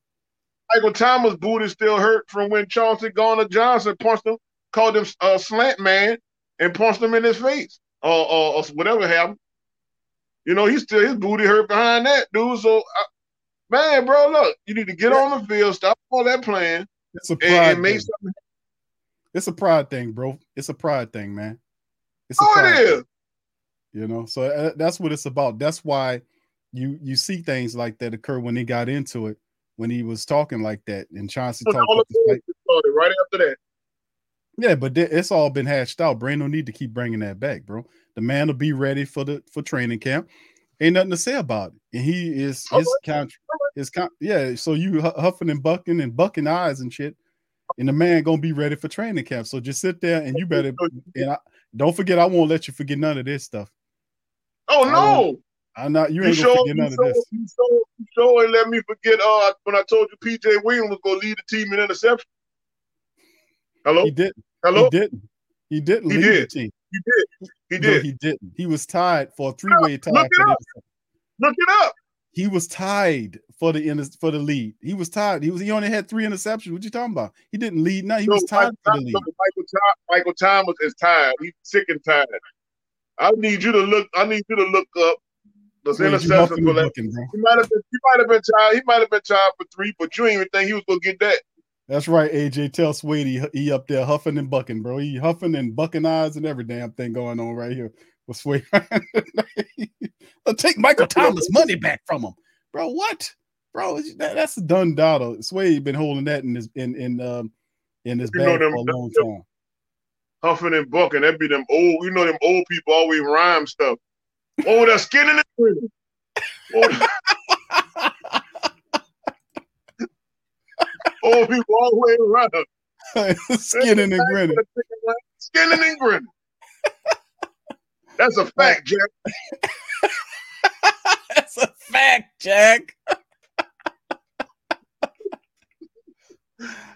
Michael Thomas' boot is still hurt from when Chauncey Gardner Johnson punched him, called him uh, slant man, and punched him in his face. or, or, or whatever happened. You know, he's still his booty hurt behind that dude. So, I, man, bro, look, you need to get on the field, stop all that playing, It's a and, and make thing. something. It's a pride thing, bro. It's a pride thing, man. It's a Oh, pride it thing. you know so uh, that's what it's about. That's why you you see things like that occur when he got into it when he was talking like that and Chauncey talked like, started right after that. yeah but th- it's all been hashed out. Brain no need to keep bringing that back bro. The man will be ready for the for training camp. Ain't nothing to say about it. And he is his count his count yeah so you hu- huffing and bucking and bucking eyes and shit and the man gonna be ready for training camp so just sit there and you better [laughs] and I, don't forget i won't let you forget none of this stuff Oh no! i'm not you You ain't gonna sure, forget you none of this you sure, you sure ain't let me forget uh when I told you PJ Williams was gonna lead the team in interception. Hello? He didn't. Hello? He didn't. He didn't He lead did. the team. He did. He No, did. he didn't. He was tied for a three-way tie. Look it up. Look it up. He was tied for the for the lead. He was tied. He was he only had three interceptions. What you talking about? He didn't lead. No, he No, was tied Michael, for the lead. Michael, Michael Thomas is tired. He's sick and tired. I need you to look. I need you to look up Wait, interceptions muffing for the that. bro. He might have been. He might have been tired. He might have been tired for three, but you ain't even think he was gonna get that. That's right, AJ. Tell Swady he, he up there huffing and bucking, bro. He huffing and bucking eyes and every damn thing going on right here Swady. I'll [laughs] take Michael Thomas money back from him, bro. What, bro? That, that's a done data. Swady been holding that in his in in um in his bag for a long them- time. Huffing and bucking. That be them old. You know them old people always rhyme stuff. Oh, they're skinning it. grinning. Oh, [laughs] old people always rhyme. [laughs] Skinning and grinning. Skinning and grinning. That's a fact, Jack. [laughs] That's a fact, Jack. [laughs]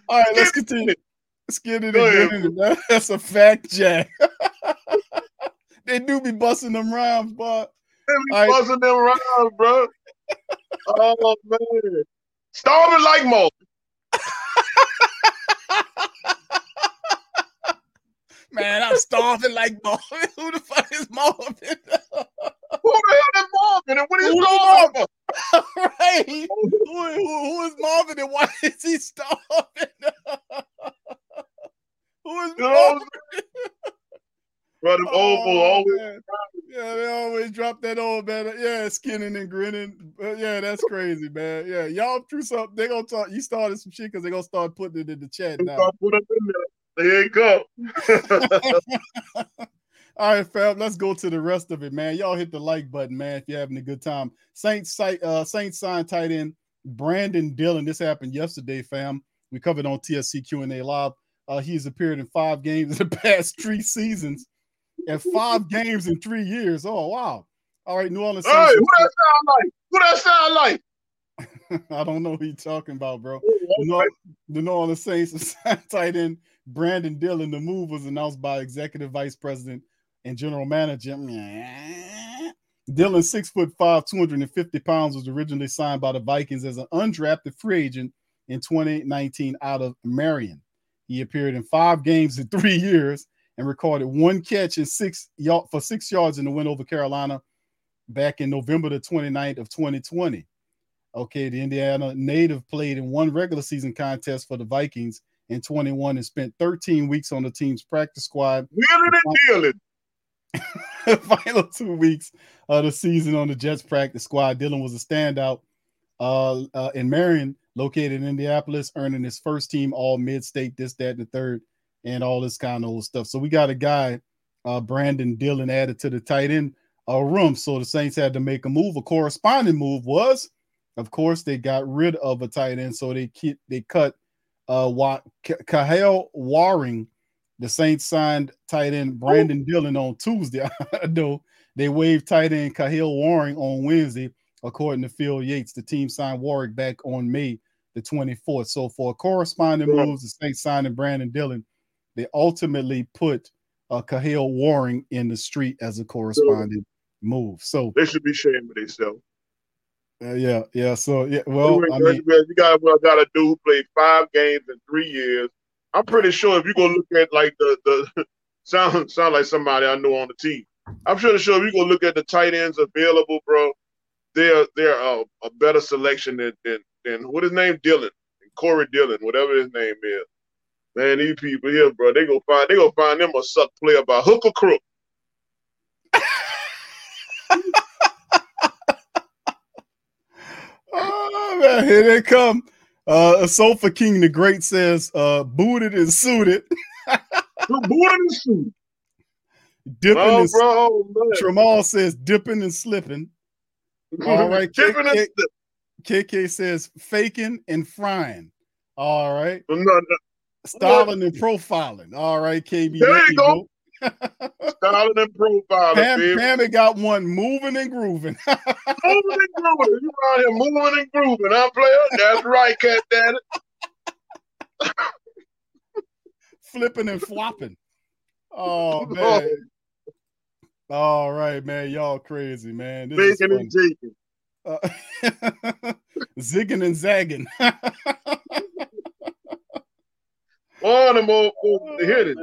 All right, let's continue. Skinning and Go ahead. grinning. That- [laughs] That's a fact, Jack. they do be busting them rhymes, but They be All right. buzzing them rhymes, bro. Oh man, starving like more. Man, I'm starving like Marvin. [laughs] Who the fuck is Marvin? [laughs] Who the hell is Marvin? And what is Who is Marvin? [laughs] right? Who, who- who is Marvin and why is he starving? who is You know what I'm Marvin? Bro, them old Oh, always. man. Yeah, they always drop that old man. Yeah, skinning and grinning. But yeah, that's crazy, man. Yeah, y'all threw something. They gonna talk. You started some shit because they gonna start putting it in the chat now. Put up in there. Here it come. All right, fam. Let's go to the rest of it, man. Y'all hit the like button, man. If you're having a good time. Saints site, uh, Saints sign tight end Brandon Dillon. This happened yesterday, fam. We covered on TSC Q and A live. Uh, he's appeared in five games in the [laughs] past three seasons, and five games in three years. Oh wow! All right, New Orleans. Hey, Saints- who that sound like? Who that sound like? [laughs] I don't know who you're talking about, bro. The New, the New Orleans Saints [laughs] tight end Brandon Dillon. The move was announced by Executive Vice President and General Manager. Dillon, six foot five, 250 pounds, was originally signed by the Vikings as an undrafted free agent in 2019 out of Marian. He appeared in five games in three [laughs] years and recorded one catch and six yard for six yards in the win over Carolina back in November the 29th of 2020. Okay, the Indiana native played in one regular season contest for the Vikings in 21 and spent 13 weeks on the team's practice squad. Wheeling and dealing. [laughs] Final two weeks of the season on the Jets practice squad. Dillon was a standout uh, uh, in Marian, located in Indianapolis, earning his first team all mid-state, this, that, and the third, and all this kind of old stuff. So we got a guy, uh, Brandon Dillon, added to the tight end uh, room. So the Saints had to make a move. A corresponding move was, of course, they got rid of a tight end, so they keep they cut uh Wa- Kahale Warring. The Saints signed tight end Brandon Dillon on Tuesday. [laughs] I know they waived tight end Kahale Warring on Wednesday, according to Field Yates. The team signed Warwick back on May the 24th. So for corresponding moves, the Saints signing Brandon Dillon, they ultimately put uh, Kahale Waring in the street as a corresponding move. So They should be ashamed of themselves. Uh, yeah, yeah. So yeah, well, I you mean, got well, got a dude who played five games in three years. I'm pretty sure if you go look at like the the [laughs] sound sound like somebody I know on the team. I'm sure the show. If you go look at the tight ends available, bro, they're they're a, a better selection than than than what his name Dillon and Corey Dillon, whatever his name is. Man, these people here, bro, they go find they go find them a suck player by hook or crook. [laughs] Oh man, here they come. Uh Sofa King the Great says, uh, booted and suited. [laughs] booted and suited. Dipping Oh, and bro, oh, man. Tramal says dipping and slipping. All [laughs] right. Dipping and KK, KK says faking and frying. All right. No, no. Styling and profiling. All right, KB. There there you go. Styling and profiling, Pam. Pammy got one moving and grooving. [laughs] moving and grooving. You out here moving and grooving, huh, player? That's right, cat daddy. Flipping and flopping. Oh man. All right, man. Y'all crazy, man. This is Bacon and jaking. Uh, [laughs] zigging and zagging. One of them old folks to hit it.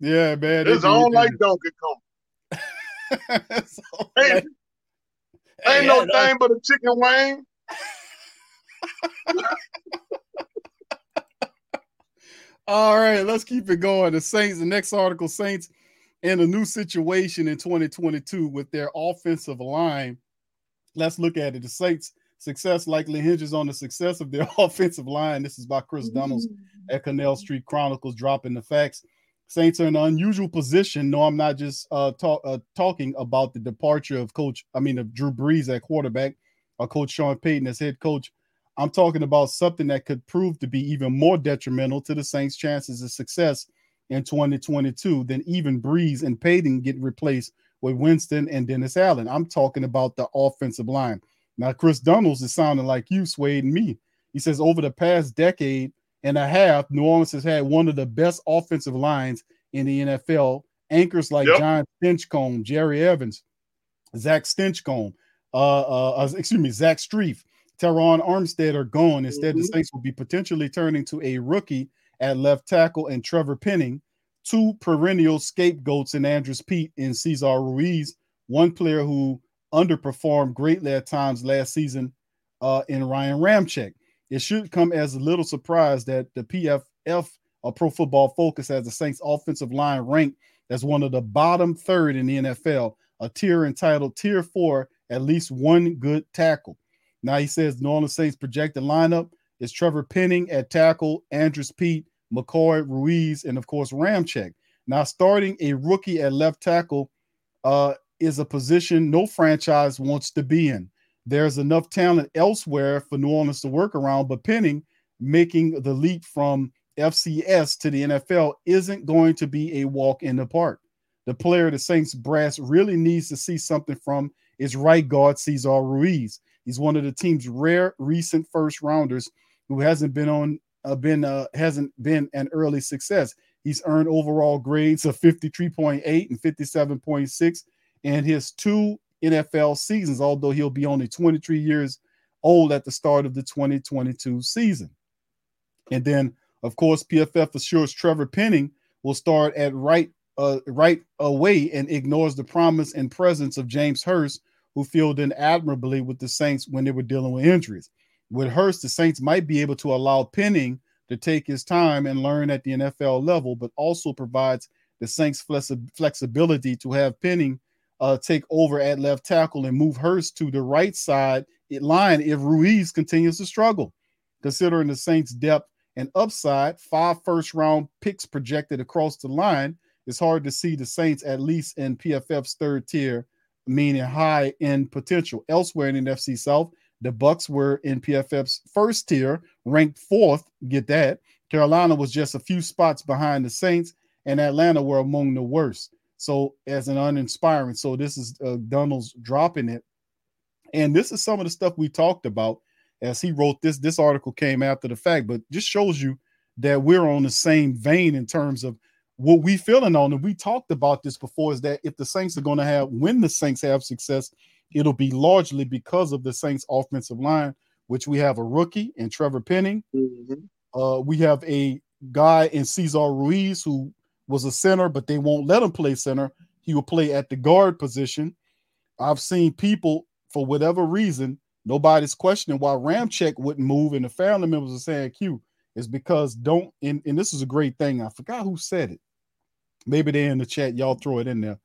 Yeah, man. they It's do on it. like Donkey Kong. [laughs] Ain't, ain't no thing but a chicken wing. [laughs] All right, let's keep it going. The Saints, the next article, Saints in a new situation in 2022 with their offensive line. Let's look at it. The Saints' success likely hinges on the success of their [laughs] offensive line. This is by Chris Donalds mm. at Canal Street Chronicles, dropping the facts. Saints are in an unusual position. No, I'm not just uh, talk, uh, talking about the departure of Coach, I mean, of Drew Brees at quarterback, or Coach Sean Payton as head coach. I'm talking about something that could prove to be even more detrimental to the Saints' chances of success in 2022 than even Brees and Payton get replaced with Winston and Dennis Allen. I'm talking about the offensive line. Now, Chris Donalds is sounding like you, Swade, and me. He says over the past decade and a half, New Orleans has had one of the best offensive lines in the NFL. Anchors like Yep. Jon Stinchcomb, Jahri Evans, Zach Stinchcomb, uh, uh, uh, excuse me, Zach Strief, Terron Armstead are gone. Instead, the Mhm. Saints will be potentially turning to a rookie at left tackle and Trevor Penning, two perennial scapegoats in Andrus Peat and Cesar Ruiz, one player who underperformed greatly at times last season uh, in Ryan Ramczyk. It should come as a little surprise that the PFF or Pro Football Focus has the Saints offensive line ranked as one of the bottom third in the NFL, a tier entitled Tier 4, at least one good tackle. Now he says New Orleans Saints projected lineup is Trevor Penning at tackle, Andrus Peat, McCoy, Ruiz, and of course Ramczyk. Now starting a rookie at left tackle uh, is a position no franchise wants to be in. There's enough talent elsewhere for New Orleans to work around, but Penning making the leap from FCS to the NFL isn't going to be a walk in the park. The player the Saints brass really needs to see something from is right guard Cesar Ruiz. He's one of the team's rare recent first rounders who hasn't been on uh, been uh, hasn't been an early success. He's earned overall grades of 53.8 and 57.6 in his two NFL seasons, although he'll be only 23 years old at the start of the 2022 season. And then, of course, PFF assures Trevor Penning will start at right uh, right away and ignores the promise and presence of James Hurst, who filled in admirably with the Saints when they were dealing with injuries. With Hurst, the Saints might be able to allow Penning to take his time and learn at the NFL level, but also provides the Saints flexi- flexibility to have Penning uh, take over at left tackle and move Hurst to the right side line if Ruiz continues to struggle. Considering the Saints' depth and upside, five first round picks projected across the line, it's hard to see the Saints at least in PFF's third tier, meaning high end potential. Elsewhere in NFC South, the Bucks were in PFF's first tier, ranked fourth. Get that. Carolina was just a few spots behind the Saints, and Atlanta were among the worst. So, as an uninspiring, so this is uh, Donald's dropping it, and this is some of the stuff we talked about as he wrote this. This article came after the fact, but just shows you that we're on the same vein in terms of what we feeling on. And we talked about this before is that if the Saints are going to have, when the Saints have success, it'll be largely because of the Saints offensive line, which we have a rookie and Trevor Penning. Uh, we have a guy in Cesar Ruiz who was a center, but they won't let him play center. he will play at the guard position. I've seen people for whatever reason, nobody's questioning why Ramczyk wouldn't move, and the family members are saying Q is because don't and, and this is a great thing. I forgot who said it. Maybe they're in the chat. Y'all throw it in there.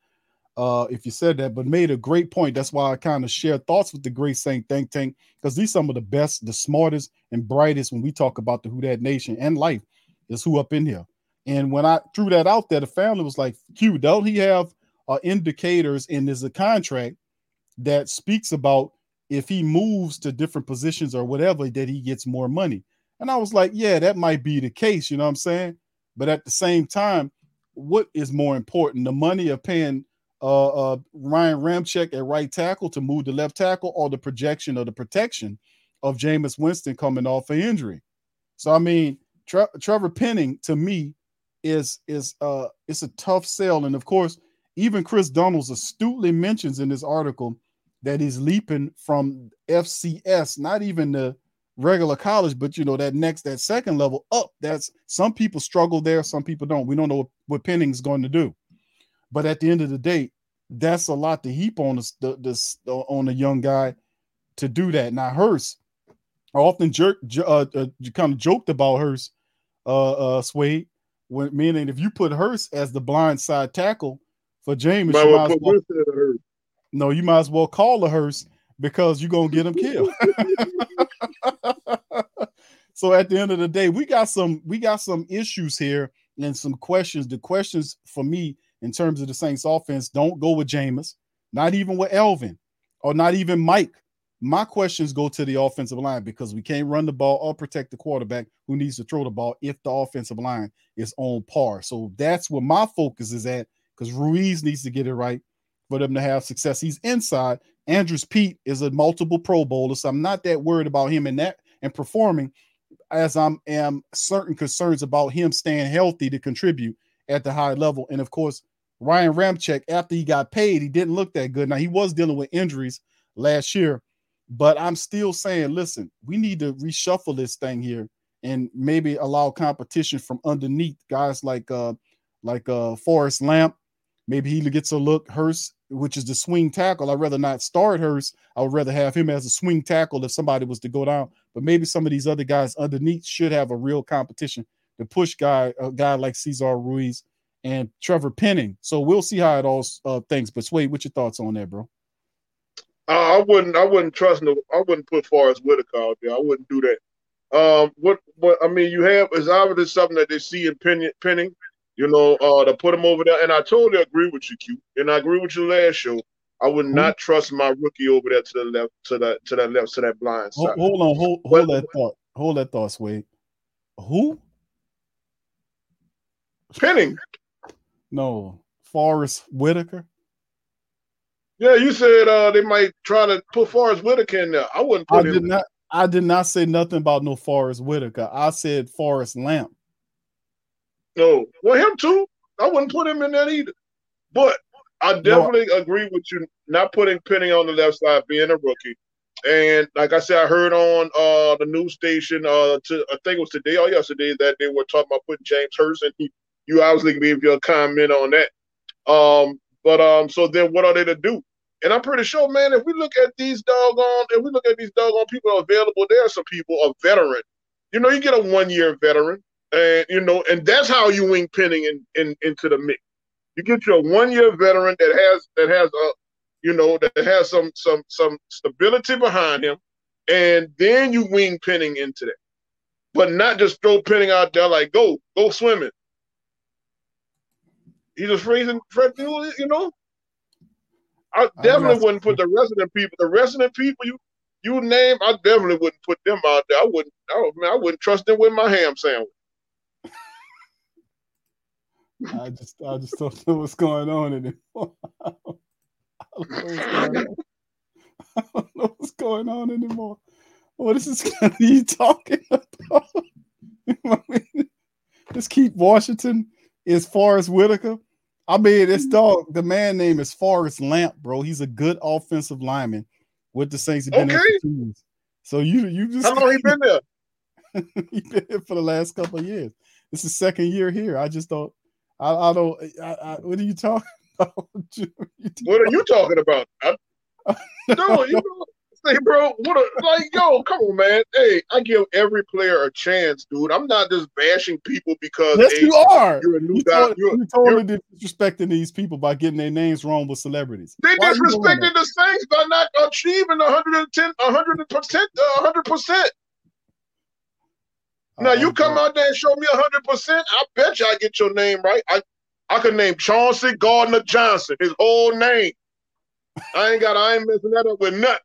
Uh, if you said that, but made a great point. That's why I kind of share thoughts with the Great Saint Think Tank because these some of the best, the smartest, and brightest when we talk about the Who That Nation and life is who up in here. And when I threw that out there, the family was like, "Q, don't he have uh, indicators in his contract that speaks about if he moves to different positions or whatever that he gets more money?" And I was like, "Yeah, that might be the case." You know what I'm saying? But at the same time, what is more important, the money of paying uh, uh, Ryan Ramczyk at right tackle to move to left tackle, or the projection or the protection of Jameis Winston coming off an injury? So I mean, Tre- Trevor Penning to me is is uh it's a tough sell, and of course, even Chris Donalds astutely mentions in this article that he's leaping from FCS, not even the regular college, but you know that next that second level up. That's some people struggle there, some people don't. We don't know what, what Penning's going to do, but at the end of the day, that's a lot to heap on this, this on a young guy to do that. Now Hurst, I often jerk uh, uh, kind of joked about Hurst, uh, uh, Swade, when meaning if you put Hurst as the blind side tackle for James, you might as well, no, you might as well call the Hurst because you're gonna get him killed. [laughs] [laughs] so at the end of the day, we got some we got some issues here and some questions. The questions for me in terms of the Saints offense don't go with Jameis, not even with Alvin, or not even Mike. My questions go to the offensive line because we can't run the ball or protect the quarterback who needs to throw the ball if the offensive line is on par. So that's where my focus is at because Ruiz needs to get it right for them to have success. He's inside. Andrus Peat is a multiple Pro Bowler, so I'm not that worried about him in that and performing as I'm am certain concerns about him staying healthy to contribute at the high level. And of course, Ryan Ramczyk, after he got paid, he didn't look that good. Now he was dealing with injuries last year, but I'm still saying, listen, we need to reshuffle this thing here and maybe allow competition from underneath guys like uh like uh Forrest Lamp. Maybe he gets a look. Hurst, which is the swing tackle. I'd rather not start Hurst. I would rather have him as a swing tackle if somebody was to go down. But maybe some of these other guys underneath should have a real competition to push guy a guy like Cesar Ruiz and Trevor Penning. So we'll see how it all uh, things. But Sway, what's your thoughts on that, bro? Uh, I wouldn't. I wouldn't trust no. I wouldn't put Forrest Whitaker out there. I wouldn't do that. Um, what? What? I mean, you have is obviously something that they see in Penning. Penning you know, uh, to put him over there. And I totally agree with you, Q. And I agree with you last show. I would not trust my rookie over there to the left, to that, to that left, to that blind side. Hold, hold on, hold, hold but, that thought. Hold that thought, Sway. Who? Penning. No, Forrest Whitaker. Yeah, you said uh, they might try to put Forrest Whitaker in there. I wouldn't put I him. Did not, I did not say nothing about no Forrest Whitaker. I said Forrest Lamp. No, well, him too. I wouldn't put him in that either. But I definitely no. agree with you not putting Penny on the left side, being a rookie. And like I said, I heard on uh, the news station, uh, to, I think it was today or yesterday, that they were talking about putting James Hurst, and he, you obviously gave your comment on that. Um, but um, so then what are they to do? And I'm pretty sure, man, if we look at these doggone, if we look at these doggone people available, there are some people, a veteran. You know, you get a one year veteran, and you know, and that's how you wing Penning in, in into the mix. You get your one year veteran that has that has a you know that has some some some stability behind him, and then you wing Penning into that, but not just throw Penning out there like go go swimming. He's just freezing, you know. I definitely wouldn't put the resident people, the resident people you you name, I definitely wouldn't put them out there. I wouldn't, I, man, I wouldn't trust them with my ham sandwich. I just, I just don't know what's going on anymore. [laughs] I don't know what's going on anymore. What is this [laughs] guy you talking about? [laughs] This keep Washington as far as Whitaker. I mean, this dog, the man name is Forrest Lamp, bro. He's a good offensive lineman with the Saints. Been okay. So you you just how long he been there? [laughs] he been here for the last couple of years. It's the second year here. I just don't. I, I don't. I, I, what are you talking [laughs] about? what are you talking about? I, [laughs] no, you know, say, bro, what a, like, yo, come on, man. Hey, I give every player a chance, dude. I'm not just bashing people because yes, hey, you are. You're a new you guy. Totally, you're, you totally disrespecting these people by getting their names wrong with celebrities. They Why disrespected the Saints by not achieving 110, 100 percent, 100 percent. Now uh, you come out there and show me 100 percent. I bet you I get your name right. I I could name Chauncey Gardner Johnson, his whole name. I ain't got. I ain't messing that up with nothing.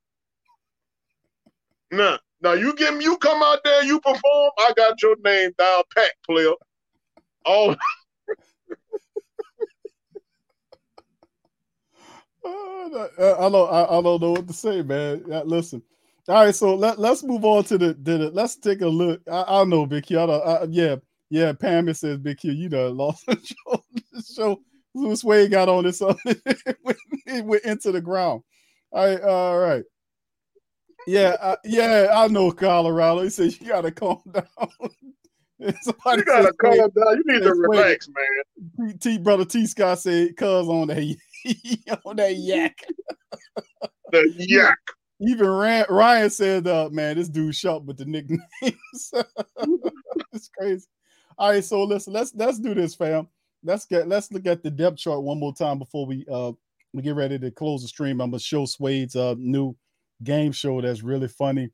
Now you give me, you come out there, you perform. I got your name down, pat, player. Oh. [laughs] I don't. I, don't know what to say, man. Listen. All right, so let let's move on to the. the, the let's take a look. I, I know, Big Q. I I, yeah, yeah. Pam it says Big Q. You know, lost [laughs] the show. The show. Wade got on this. it, went, it went into the ground. All right, all right. Yeah, uh, yeah, I know Colorado. He says you gotta calm [laughs] down. You gotta calm down. You need to relax, man. T, brother T Scott said, "Cuz on that [laughs] on that yak." the [laughs] yak. Even Ryan said, uh, "Man, this dude sharp with the nicknames. it's crazy." All right, so listen, let's let's do this, fam. Let's get let's look at the depth chart one more time before we uh we get ready to close the stream. I'm gonna show Swade's uh new game show that's really funny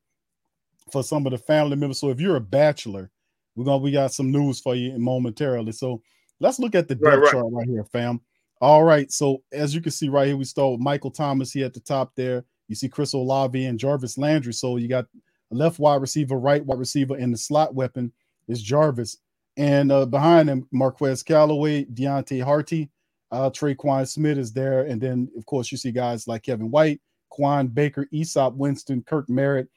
for some of the family members. So if you're a bachelor, we're gonna we got some news for you momentarily. So let's look at the depth right, right. chart right here, fam. All right. So as you can see right here, we start with Michael Thomas here at the top there. You see Chris Olave and Jarvis Landry. So you got left wide receiver, right wide receiver, and the slot weapon is Jarvis. And uh, behind him, Marquez Callaway, Deonte Harty, uh, Tre'Quan Smith is there. And then, of course, you see guys like Kevin White, Quan Baker, Easop Winston, Kirk Merritt,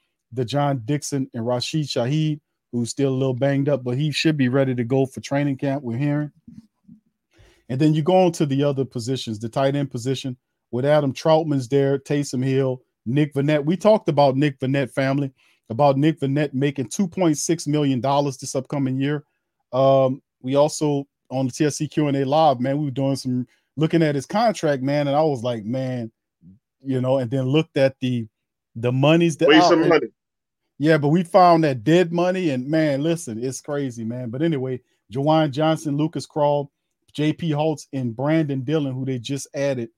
John Dixon, and Rashid Shaheed, who's still a little banged up, but he should be ready to go for training camp. We're hearing. And then you go on to the other positions, the tight end position with Adam Trautman's there, Taysom Hill, Nick Vannett. We talked about Nick Vannett family, about Nick Vannett making $2.6 million this upcoming year. Um, we also on the TSC Q&A live, man, we were doing some looking at his contract, man, and I was like, man, you know, and then looked at the the monies that waste some money. Yeah, but we found that dead money, and man, listen, it's crazy, man. But anyway, Juwan Johnson, Lucas Krull, J.P. Holtz, and Brandon Dillon, who they just added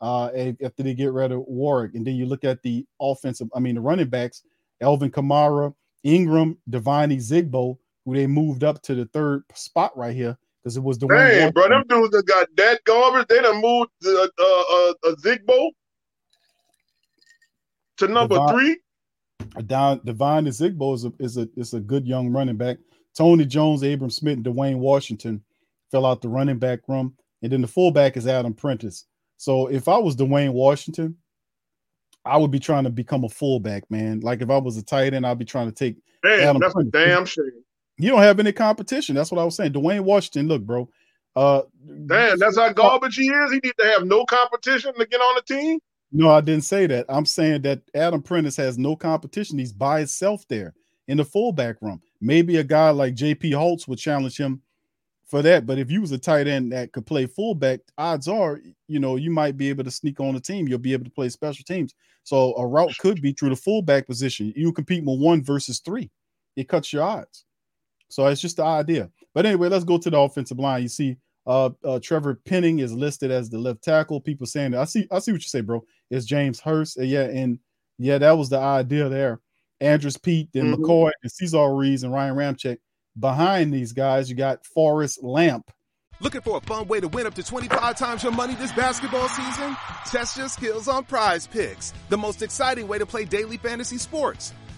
uh, after they get rid of Warwick, and then you look at the offensive, I mean, the running backs, Alvin Kamara, Ingram, Devine Zigbo, who they moved up to the third spot right here because it was the Hey, bro, them dudes that got that garbage, they done moved uh, uh, uh, a Zigbo to number Devine, three. Down Devine Ozigbo is a is a is a good young running back. Tony Jones, Abram Smith, and Dwayne Washington fell out the running back room. And then the fullback is Adam Prentice. So if I was Dwayne Washington, I would be trying to become a fullback, man. Like if I was a tight end, I'd be trying to take damn, Adam that's Prentice. a damn shame. You don't have any competition. That's what I was saying. Dwayne Washington, look, bro. Uh damn, that's how garbage he is. He need to have no competition to get on the team. No, I didn't say that. I'm saying that Adam Prentice has no competition. He's by himself there in the fullback room. Maybe a guy like JP Holtz would challenge him for that. But if you was a tight end that could play fullback, odds are, you know, you might be able to sneak on the team. You'll be able to play special teams. So a route could be through the fullback position. You compete with one versus three. It cuts your odds. So it's just the idea. But anyway, let's go to the offensive line. You see uh, uh, Trevor Penning is listed as the left tackle. People saying that. I see, I see what you say, bro. It's James Hurst. Uh, yeah, and yeah, that was the idea there. Andrus Peat, then mm-hmm. McCoy, and Cesar Ruiz, and Ryan Ramczyk. Behind these guys, you got Forrest Lamp. Looking for a fun way to win up to 25 times your money this basketball season? Test your skills on prize picks, the most exciting way to play daily fantasy sports.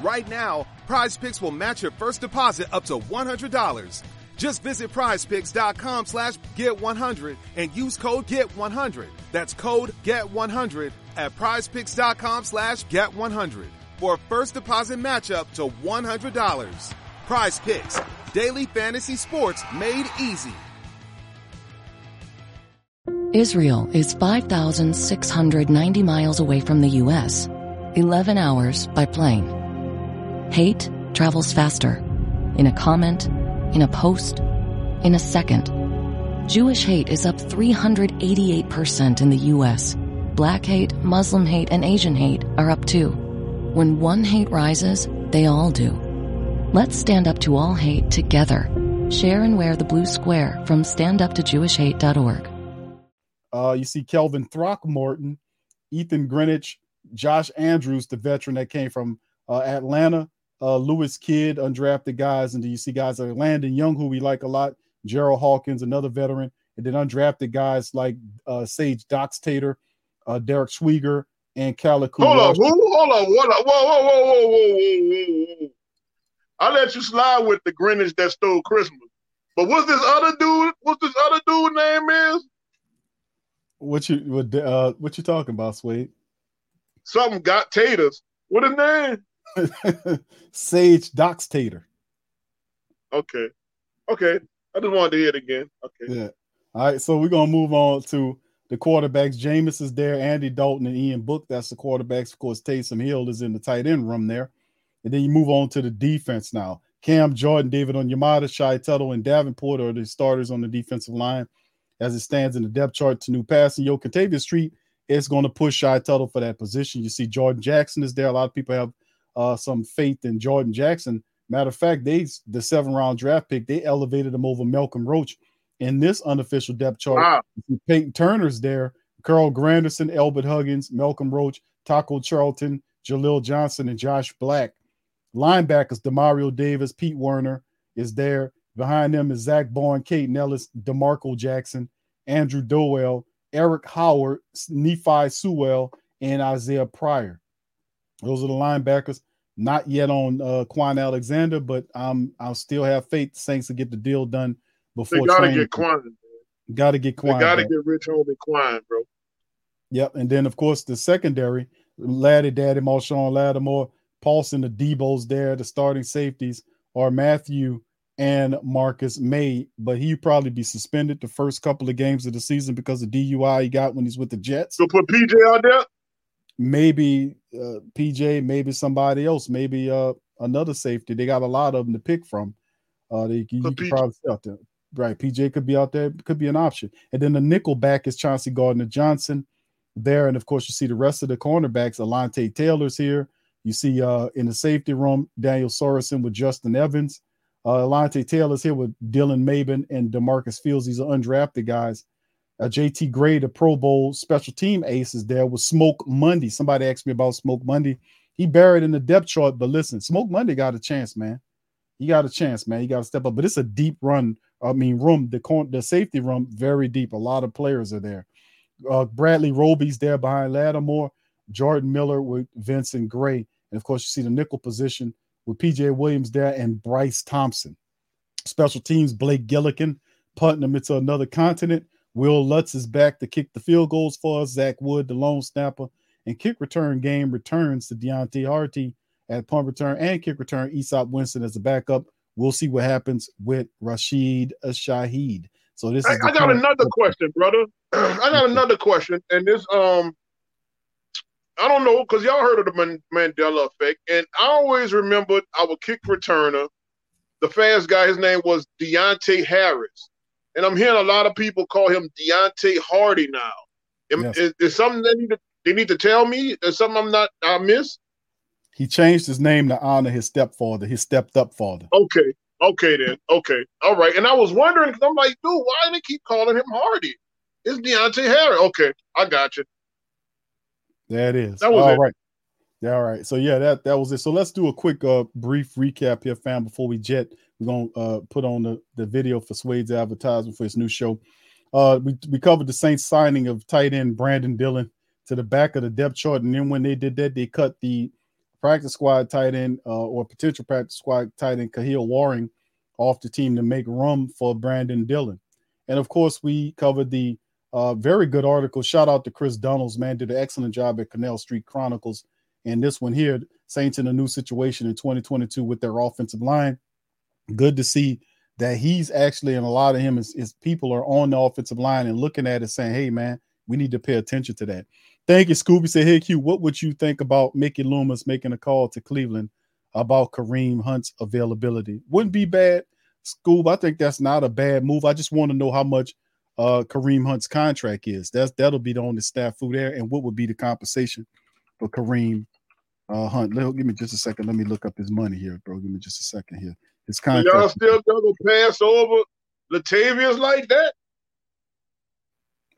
Right now, Prize Picks will match your first deposit up to $100. Just visit prizepicks.com slash get 100 and use code get 100. That's code get 100 at prizepicks.com slash get 100 for a first deposit matchup to $100. Prize Picks, daily fantasy sports made easy. Israel is 5,690 miles away from the U.S., 11 hours by plane. Hate travels faster. In a comment, in a post, in a second. Jewish hate is up 388% in the U.S. Black hate, Muslim hate, and Asian hate are up too. When one hate rises, they all do. Let's stand up to all hate together. Share and wear the blue square from standuptojewishhate.org. Uh, you see Calvin Throckmorton, Ethan Greenwich, Josh Andrews, the veteran that came from uh, Atlanta, uh, Lewis Kidd, undrafted guys, and then you see guys like Landon Young, who we like a lot, Gerald Hawkins, another veteran, and then undrafted guys like uh, Sage Doxtater, uh, Derek Schwieger, and Calico. Hold on, who? Hold on, hold on. Whoa, whoa, whoa, whoa, whoa, whoa, whoa. I let you slide with the Greenwich that stole Christmas. But what's this other dude? What's this other dude name is? What you what uh what you talking about, Swade? Something got taters. What his name? [laughs] Sage Doxtater. Okay. Okay. I just wanted to hear it again. Okay. Yeah. All right. So we're gonna move on to the quarterbacks. Jameis is there, Andy Dalton and Ian Book. That's the quarterbacks. Of course, Taysom Hill is in the tight end room there. And then you move on to the defense now. Cam Jordan, David Onyemata, Shy Tuttle, and Davenport are the starters on the defensive line as it stands in the depth chart to new passing. Yo, Kentavius Street is going to push Shy Tuttle for that position. You see Jordan Jackson is there. A lot of people have uh, some faith in Jordan Jackson. Matter of fact, they the seven round draft pick, they elevated him over Malcolm Roach in this unofficial depth chart. Wow. Payton Turner's there, Carl Granderson, Albert Huggins, Malcolm Roach, Taco Charlton, Jaleel Johnson, and Josh Black. Linebackers, Demario Davis, Pete Werner is there. Behind them is Zack Baun, Kaden Elliss, D'Marco Jackson, Andrew Dowell, Eric Howard, Nephi Sewell, and Isaiah Pryor. Those are the linebackers. Not yet on uh, Kwon Alexander, but I'm I'll still have faith the Saints to get the deal done before. They gotta get Quan. Got to get Quan. They gotta back. get Rich Homie Quan, bro. Yep. And then, of course, the secondary, Laddie Daddy, Marshon Lattimore, Paulson, the Debo's there. The starting safeties are Mathieu and Marcus Maye, but he probably be suspended the first couple of games of the season because of DUI he got when he's with the Jets. So put PJ out there. Maybe uh, PJ, maybe somebody else, maybe uh, another safety. They got a lot of them to pick from. Uh, they, you, could probably out there. Right. PJ could be out there, could be an option. And then the nickel back is Chauncey Gardner Johnson there. And of course, you see the rest of the cornerbacks. Alontae Taylor's here. You see uh, in the safety room, Daniel Sorensen with Justin Evans. Uh, Alontae Taylor's here with Dylan Mabin and Demarcus Fields. These are undrafted guys. Uh, JT Gray, the Pro Bowl special team ace, is there with Smoke Monday. Somebody asked me about Smoke Monday. He buried in the depth chart, but listen, Smoke Monday got a chance, man. He got a chance, man. He got to step up. But it's a deep run. I mean, room the corn, the safety room, very deep. A lot of players are there. Uh, Bradley Roby's there behind Lattimore. Jordan Miller with Vincent Gray, and of course, you see the nickel position with PJ Williams there and Bryce Thompson. Special teams, Blake Gillikin punting them into another continent. Wil Lutz is back to kick the field goals for us. Zach Wood, the lone snapper, and kick return game returns to Deonte Harty at punt return and kick return. Easop Winston as a backup. We'll see what happens with Rashid Shaheed. So this I, [clears throat] I got another question, brother. I got another question, and this um, I don't know because y'all heard of the Man- Mandela effect, and I always remembered our kick returner, the fast guy. His name was Deonte Harris, and I'm hearing a lot of people call him Deonte Hardy now. Yes. Is, is something they need to they need to tell me? Is something I'm not I miss? He changed his name to honor his stepfather, his stepped up father. Okay, okay then, okay, all right. And I was wondering because I'm like, dude, why do they keep calling him Hardy? It's Deonte Harris. Okay, I got you. That is. That was all it. right. Yeah, all right. So yeah, that that was it. So let's do a quick uh brief recap here, fam, before we jet. We're gonna uh put on the, the video for Swade's advertisement for his new show. Uh we, we covered the Saints signing of tight end Brandon Dillon to the back of the depth chart. And then when they did that, they cut the practice squad tight end uh, or potential practice squad tight end Kahale Warring off the team to make room for Brandon Dillon. And of course, we covered the uh, very good article. Shout out to Chris Donalds, man, did an excellent job at Canal Street Chronicles. And this one here, Saints in a new situation in 2022 with their offensive line. Good to see that he's actually, and a lot of him is, is people are on the offensive line and looking at it saying, hey, man, we need to pay attention to that. Thank you, Scooby. Say, hey, Q, what would you think about Mickey Loomis making a call to Cleveland about Kareem Hunt's availability? Wouldn't be bad, Scoob. I think that's not a bad move. I just want to know how much uh Kareem Hunt's contract is. That's that'll be the only staff food there, and what would be the compensation for Kareem uh Hunt? Let, give me just a second. Let me look up his money here, bro. Give me just a second here. His So contract. y'all still gonna pass over Latavius like that?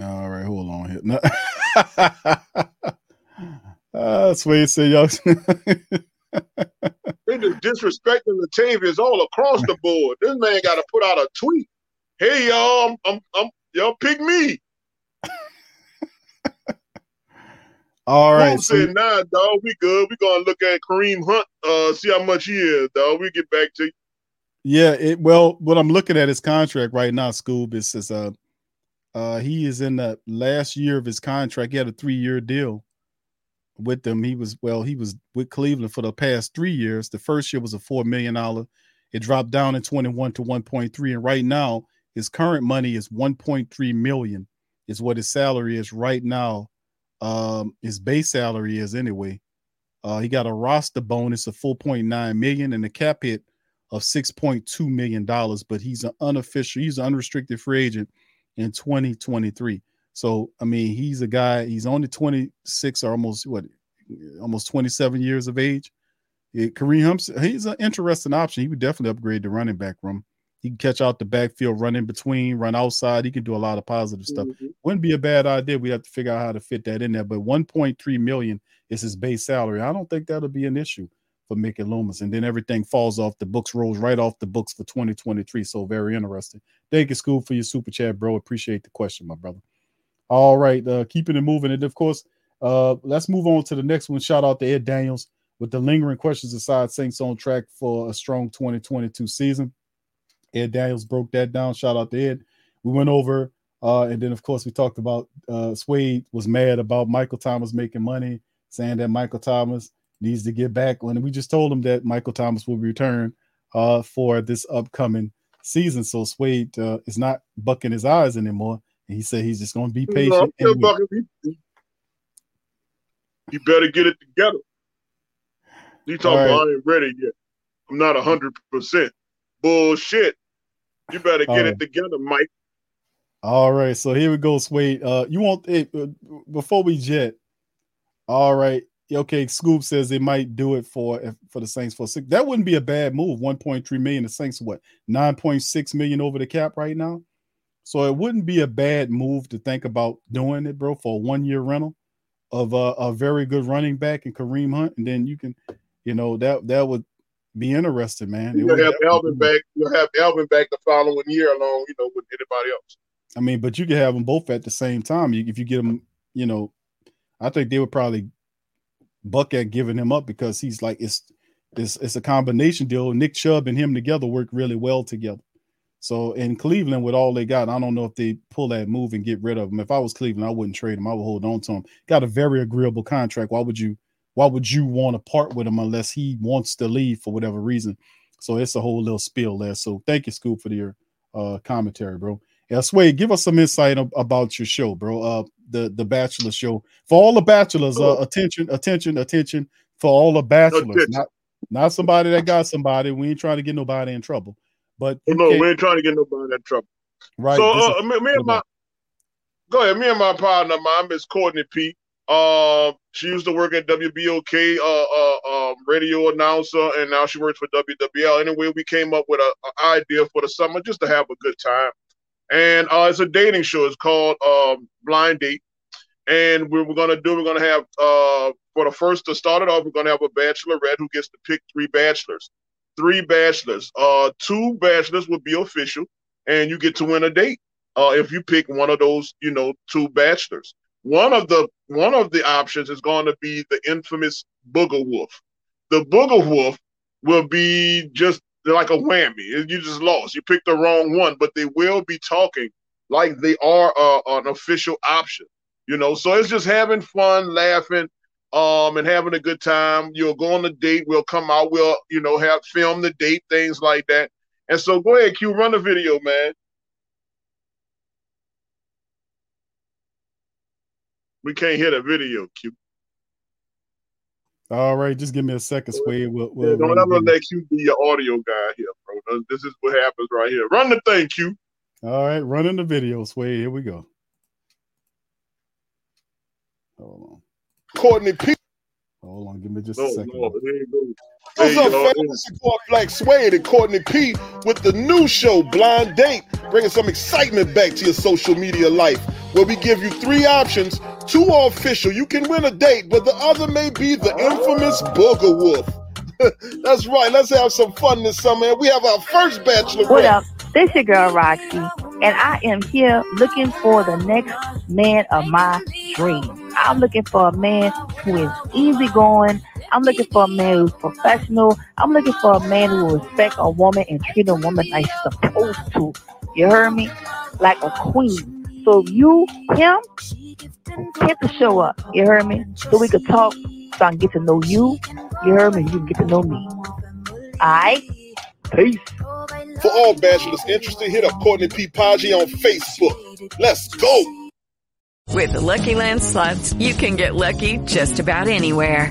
All right, hold on here. [laughs] No. uh, Sway said y'all. [laughs] They just disrespecting Latavius all across the board. This man got to put out a tweet. Hey y'all, I'm, I'm, I'm y'all pick me. All right, Boom so- said, nah, dog, we good. We gonna look at Kareem Hunt, uh, see how much he is, dog. We get back to you. Yeah, it well, what I'm looking at his contract right now, Scoob, says uh uh he is in the last year of his contract. He had a three-year deal with them. He was well, he was with Cleveland for the past three years. The first year was a four million dollar. It dropped down in 21 to 1.3. And right now, his current money is 1.3 million, is what his salary is right now. Um, his base salary is anyway. Uh, he got a roster bonus of 4.9 million and a cap hit of 6.2 million dollars, but he's an unofficial, he's an unrestricted free agent in 2023. So I mean, he's a guy, he's only 26 or almost what almost 27 years of age. Yeah, Kareem Hunt, he's an interesting option. He would definitely upgrade the running back room. He can catch out the backfield, run in between, run outside. He can do a lot of positive stuff. Mm-hmm. Wouldn't be a bad idea. We have to figure out how to fit that in there. But 1.3 million is his base salary. I don't think that'll be an issue for Mickey Loomis. And then everything falls off the books, rolls right off the books for 2023. So very interesting. Thank you, School, for your super chat, bro. Appreciate the question, my brother. All right, uh, keeping it moving. And of course, uh, let's move on to the next one. Shout out to Ed Daniels with the lingering questions aside. Saints on track for a strong 2022 season. Ed Daniels broke that down. Shout out to Ed. We went over, uh, and then of course we talked about uh, Swade was mad about Michael Thomas making money, saying that Michael Thomas needs to get back. When we just told him that Michael Thomas will return uh, for this upcoming season, so Swade uh, is not bucking his eyes anymore. And he said he's just going to be patient. still and wait. bucking. He, he better get it together. He talking right. about I ain't ready yet. I'm not hundred percent. Bullshit. You better All get right. it together, Mike. All right, so here we go, Swade. Uh, you want hey, uh, before we jet? All right, okay. Scoop says they might do it for for the Saints for six. That wouldn't be a bad move. One point three million. The Saints what nine point six million over the cap right now. So it wouldn't be a bad move to think about doing it, bro, for a one year rental of a, a very good running back and Kareem Hunt, and then you can, you know, that that would be interesting, man. You'll have Alvin back. You'll have Alvin back the following year along, you know, with anybody else. I mean, but you could have them both at the same time. If you get them, you know, I think they would probably buck at giving him up because he's like it's it's it's a combination deal. Nick Chubb and him together work really well together. So in Cleveland, with all they got, I don't know if they pull that move and get rid of him. If I was Cleveland, I wouldn't trade him. I would hold on to him. Got a very agreeable contract. Why would you? Why would you want to part with him unless he wants to leave for whatever reason? So it's a whole little spiel there. So thank you, Scoop, for your uh, commentary, bro. Yeah, Sway, give us some insight ab- about your show, bro. Uh, the the Bachelor show for all the bachelors. Uh, attention, attention, attention for all the bachelors. Not not somebody that got somebody. We ain't trying to get nobody in trouble. But Oh, no, we ain't trying to get nobody in trouble. right. so uh, is- me, me and my go ahead. Me and my partner, my Miss Courtney P. Um, she used to work at WBOK, uh, uh, um, radio announcer, and now she works for WWL. Anyway, we came up with a, a idea for the summer just to have a good time, and uh, it's a dating show. It's called um, Blind Date, and we we're gonna do. We're gonna have uh, for the first to start it off. We're gonna have a bachelorette who gets to pick three bachelors, three bachelors. Uh, two bachelors will be official, and you get to win a date uh, if you pick one of those, you know, two bachelors. One of the one of the options is going to be the infamous Booger Wolf. The Booger Wolf will be just like a whammy. You just lost. You picked the wrong one, but they will be talking like they are uh, an official option. You know, so it's just having fun, laughing, um, and having a good time. You'll go on a date. We'll come out. We'll you know have film the date, things like that. And so go ahead, Q, run the video, man. We can't hear the video, Q. All right, just give me a second, Sway. We'll, we'll Yeah, don't ever let Q be your audio guy here, bro. This is what happens right here. Run the thing, Q. All right, running the video, Sway. Here we go. Hold on. Courtney P. Hold on. Give me just a second. no, there you go. What's up, you go. fam? It's your boy Black Suede and Courtney P with the new show, Blind Date, bringing some excitement back to your social media life, where we give you three options. Are official. You can win a date, but the other may be the infamous Booger Wolf. [laughs] That's right. Let's have some fun this summer. We have our first bachelor. What up? This your girl Roxy, and I am here looking for the next man of my dreams. I'm looking for a man who is easygoing. I'm looking for a man who's professional. I'm looking for a man who will respect a woman and treat a woman like she's supposed to. You heard me? Like a queen. So you, him, hit the show up. You heard me? So we could talk, so I can get to know you. You heard me? You can get to know me. Alright? Peace. For all bachelors interested, hit up Courtney P. Paggi on Facebook. Let's go. With the Lucky Land slots, you can get lucky just about anywhere.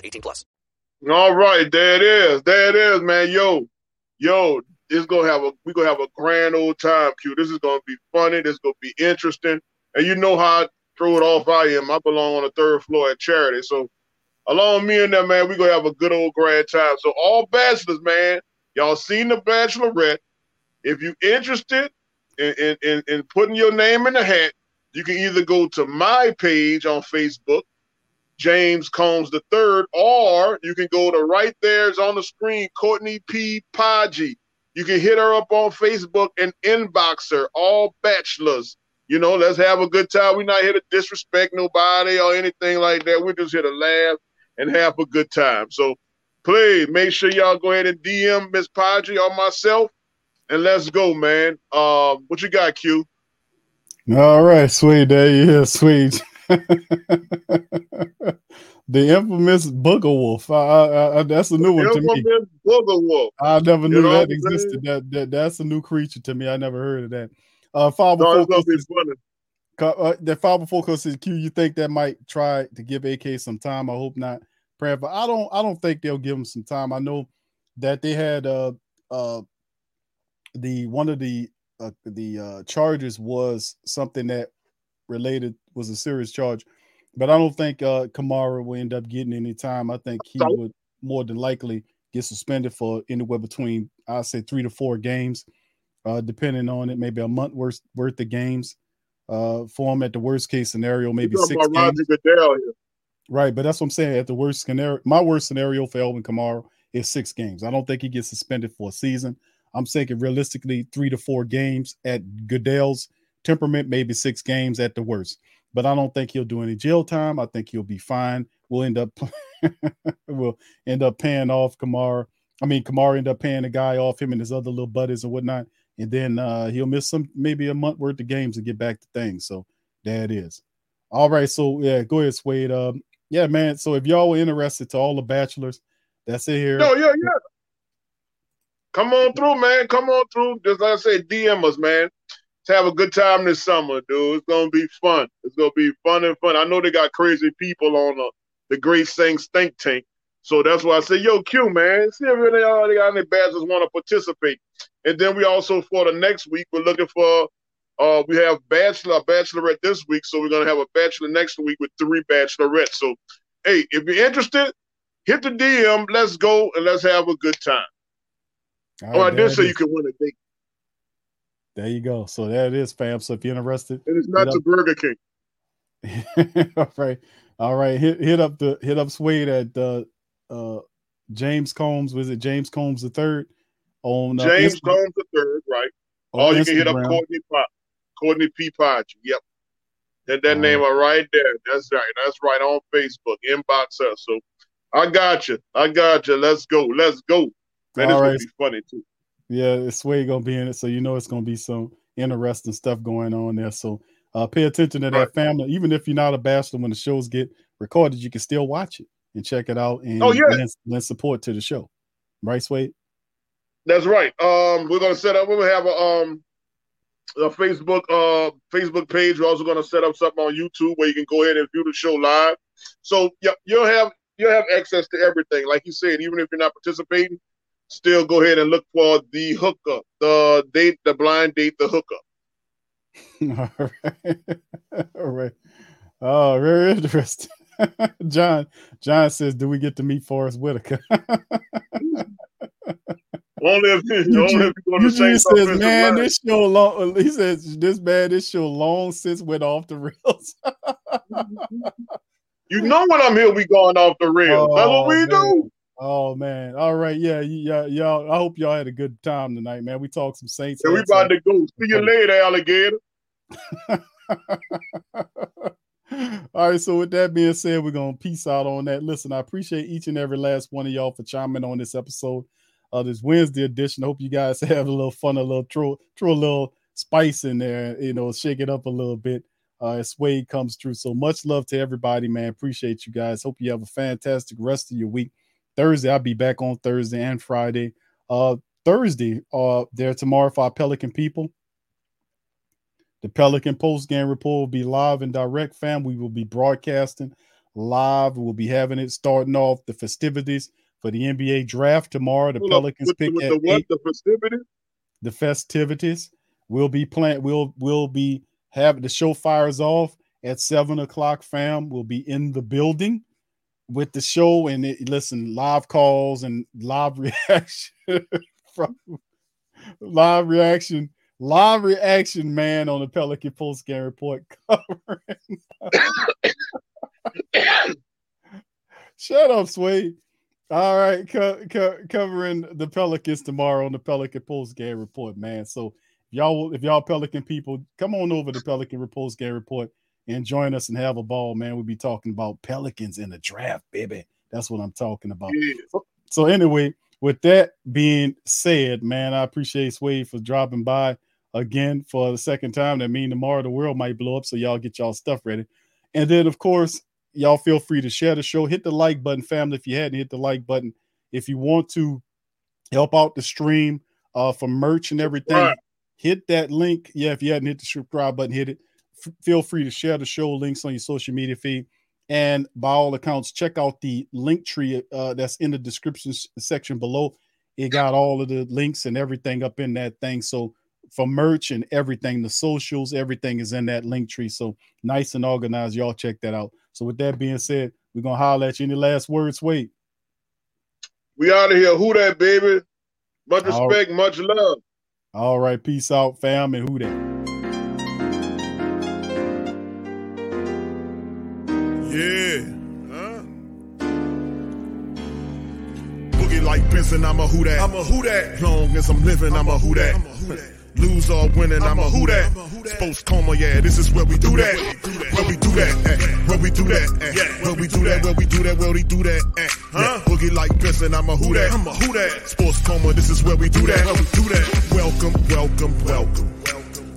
18 plus. All right, there it is. There it is, man. Yo, yo, this gonna have a we gonna have a grand old time, Q. This is gonna be funny. This is gonna be interesting. And you know how I throw it off I am. I belong on the third floor at charity. So along me and that man, we gonna have a good old grand time. So all bachelors, man, y'all seen the bachelorette. If you interested in, in, in, in putting your name in the hat, you can either go to my page on Facebook, James Combs the third, or you can go to right there, it's on the screen, Courtney P. Paggi. You can hit her up on Facebook and inbox her, all bachelors. You know, let's have a good time. We're not here to disrespect nobody or anything like that. We're just here to laugh and have a good time. So please make sure y'all go ahead and DM Miss Paggi or myself and let's go, man. Um, what you got, Q? All right, sweet. There you sweet. [laughs] [laughs] the infamous Booger Wolf. I, I, I, that's a new one to me. Booger Wolf. I never You knew know that existed. That, that that's a new creature to me. I never heard of that. Uh, five No, before it's gonna be Coaches- funny. Co- uh, the five before says Q. You think that might try to give AK some time? I hope not. Praying, but I don't. I don't think they'll give him some time. I know that they had uh uh the one of the uh, the uh charges was something that related was a serious charge, but I don't think uh Kamara will end up getting any time. I think he would more than likely get suspended for anywhere between I say three to four games, uh, depending on it, maybe a month worth worth of games. Uh, for him at the worst case scenario, maybe six games. Roger Goodell here. Right, but that's what I'm saying. At the worst scenario, my worst scenario for Alvin Kamara is six games. I don't think he gets suspended for a season. I'm thinking realistically three to four games at Goodell's temperament, maybe six games at the worst. But I don't think he'll do any jail time. I think he'll be fine. We'll end up [laughs] we'll end up paying off Kamara. I mean, Kamara end up paying the guy off him and his other little buddies and whatnot. And then uh, he'll miss some maybe a month worth of games to get back to things. So there it is. All right. So yeah, go ahead, Swade. Um, yeah, man. So if y'all were interested to all the bachelors, that's it here. No, yeah, yeah. Come on through, man. Come on through. Just like I said, DM us, man. Let's have a good time this summer, dude. It's gonna be fun. It's gonna be fun and fun. I know they got crazy people on the, the Great Saints think tank. So that's why I say, yo, Q, man, see if they uh, they got any badgers want to participate. And then we also for the next week, we're looking for uh we have bachelor bachelorette this week, so we're gonna have a bachelor next week with three bachelorettes. So hey, if you're interested, hit the DM, let's go and let's have a good time. All oh, I did say you can win a date. There you go. So there it is, fam. So if you're interested, And it's not the Burger King. [laughs] all right, all right. Hit hit up the hit up Suede at uh, uh, James Combs. Was it James Combs the third on uh, James Instagram- Combs the third, right? Oh, you can hit up Courtney Pa- Courtney P. Podge. Yep. That that All name are right there. That's right. That's right on Facebook. Inbox us. So I got you. I got you. Let's go. Let's go. Man, this All right. be funny too. Yeah, Sway gonna be in it, so you know it's gonna be some interesting stuff going on there. So uh, pay attention to that family. Even if you're not a bachelor, when the shows get recorded, you can still watch it and check it out and Oh, yeah. lend, lend support to the show. Right, Sway? That's right. Um, we're gonna set up. We're gonna have a um a Facebook uh Facebook page. We're also gonna set up something on YouTube where you can go ahead and view the show live. So yeah, you'll have you'll have access to everything. Like you said, even if you're not participating, still go ahead and look for the hookup, the date, the blind date, the hookup. All right. [laughs] All right. Oh, very interesting. [laughs] John, John says, "Do we get to meet Forrest Whitaker?" [laughs] Only if, only if you go to the Eugene says, "Man, this show long." He says, "This man, this show long since went off the rails." You know when I'm here, we going off the rails. That's what oh, we man. do. Oh man! All right, yeah, yeah, y'all. I hope y'all had a good time tonight, man. We talked some Saints. Yeah, we about to go. See you later, alligator. [laughs] All right, so with that being said, we're gonna peace out on that. Listen, I appreciate each and every last one of y'all for chiming on this episode of this Wednesday edition. I hope you guys [laughs] have a little fun, a little throw, throw a little spice in there, you know, shake it up a little bit. Uh, as Wade comes through. So much love to everybody, man. Appreciate you guys. Hope you have a fantastic rest of your week. Thursday, I'll be back on Thursday and Friday. Uh, Thursday, uh, there tomorrow for our Pelican people. The Pelican post game report will be live and direct, fam. We will be broadcasting live. We'll be having it starting off the festivities for the NBA draft tomorrow. The Hold Pelicans with, pick with at the what? eight The festivities? the festivities. We'll be playing. We'll we'll be having the show fires off at seven o'clock. Fam, we'll be in the building with the show and it, listen live calls and live [laughs] reaction from live reaction live reaction man on the Pelican post game report [laughs] covering. [coughs] Shut up, sweet All right, co- co- covering the Pelicans tomorrow on the Pelican post game report, man. So y'all, if y'all Pelican people, come on over to Pelican post game report and join us and have a ball, man. We'll be talking about Pelicans in the draft, baby. That's what I'm talking about. So, so anyway, with that being said, man, I appreciate Sway for dropping by again for the second time. That mean tomorrow the world might blow up, so y'all get y'all stuff ready. And then, of course, y'all feel free to share the show. Hit the like button, family, if you hadn't hit the like button. If you want to help out the stream uh, for merch and everything, Right. hit that link. Yeah, if you hadn't hit the subscribe button, hit it. F- feel free to share the show links on your social media feed. And by all accounts, check out the link tree uh, that's in the description section below. It got all of the links and everything up in that thing. So for merch and everything, the socials, everything is in that link tree. So nice and organized. Y'all check that out. So with that being said, we're gonna holler at you. Any last words? Wait. We out of here. Who that, baby? Much respect, much love. All right, peace out, fam, and who that? Like Benson, I'm a who that. I'm a who that. Long as I'm living, I'm a who that. Lose or winning, I'm a who that. Sports coma, yeah, this is where we do that. Where we do that, at. where we do that, at. where we do that, where we do that, where we do that, at. huh? Boogie like Benson, I'm a who that. I'm a who that. Sports coma, this is where we do that. Where we do that. Welcome, welcome, welcome.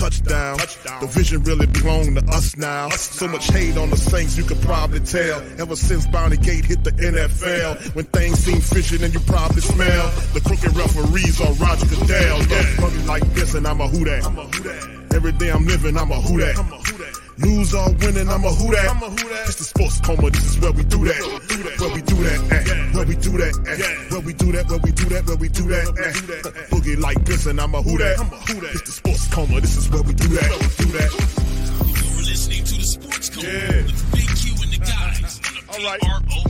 touchdown. The vision really belong to us now. So much hate on the Saints, you could probably tell. Ever since Bounty Gate hit the NFL, when things seem fishy, then you probably smell the crooked referees on Roger Goodell. Yeah, fucking like this, and I'm a who that. Every day I'm living, I'm a who that. Lose or winning, I'm a who that. It's the sports coma, this is where we do that. Where we do that, at. where we do that, eh? at. Eh? where we do that, where we do that, where we do that. Eh? at. Boogie like this, and I'm a who that. It's the sports coma, this is where we do that. We do that. You're listening to the Sports Code with Big Q and the guys on the PRO Media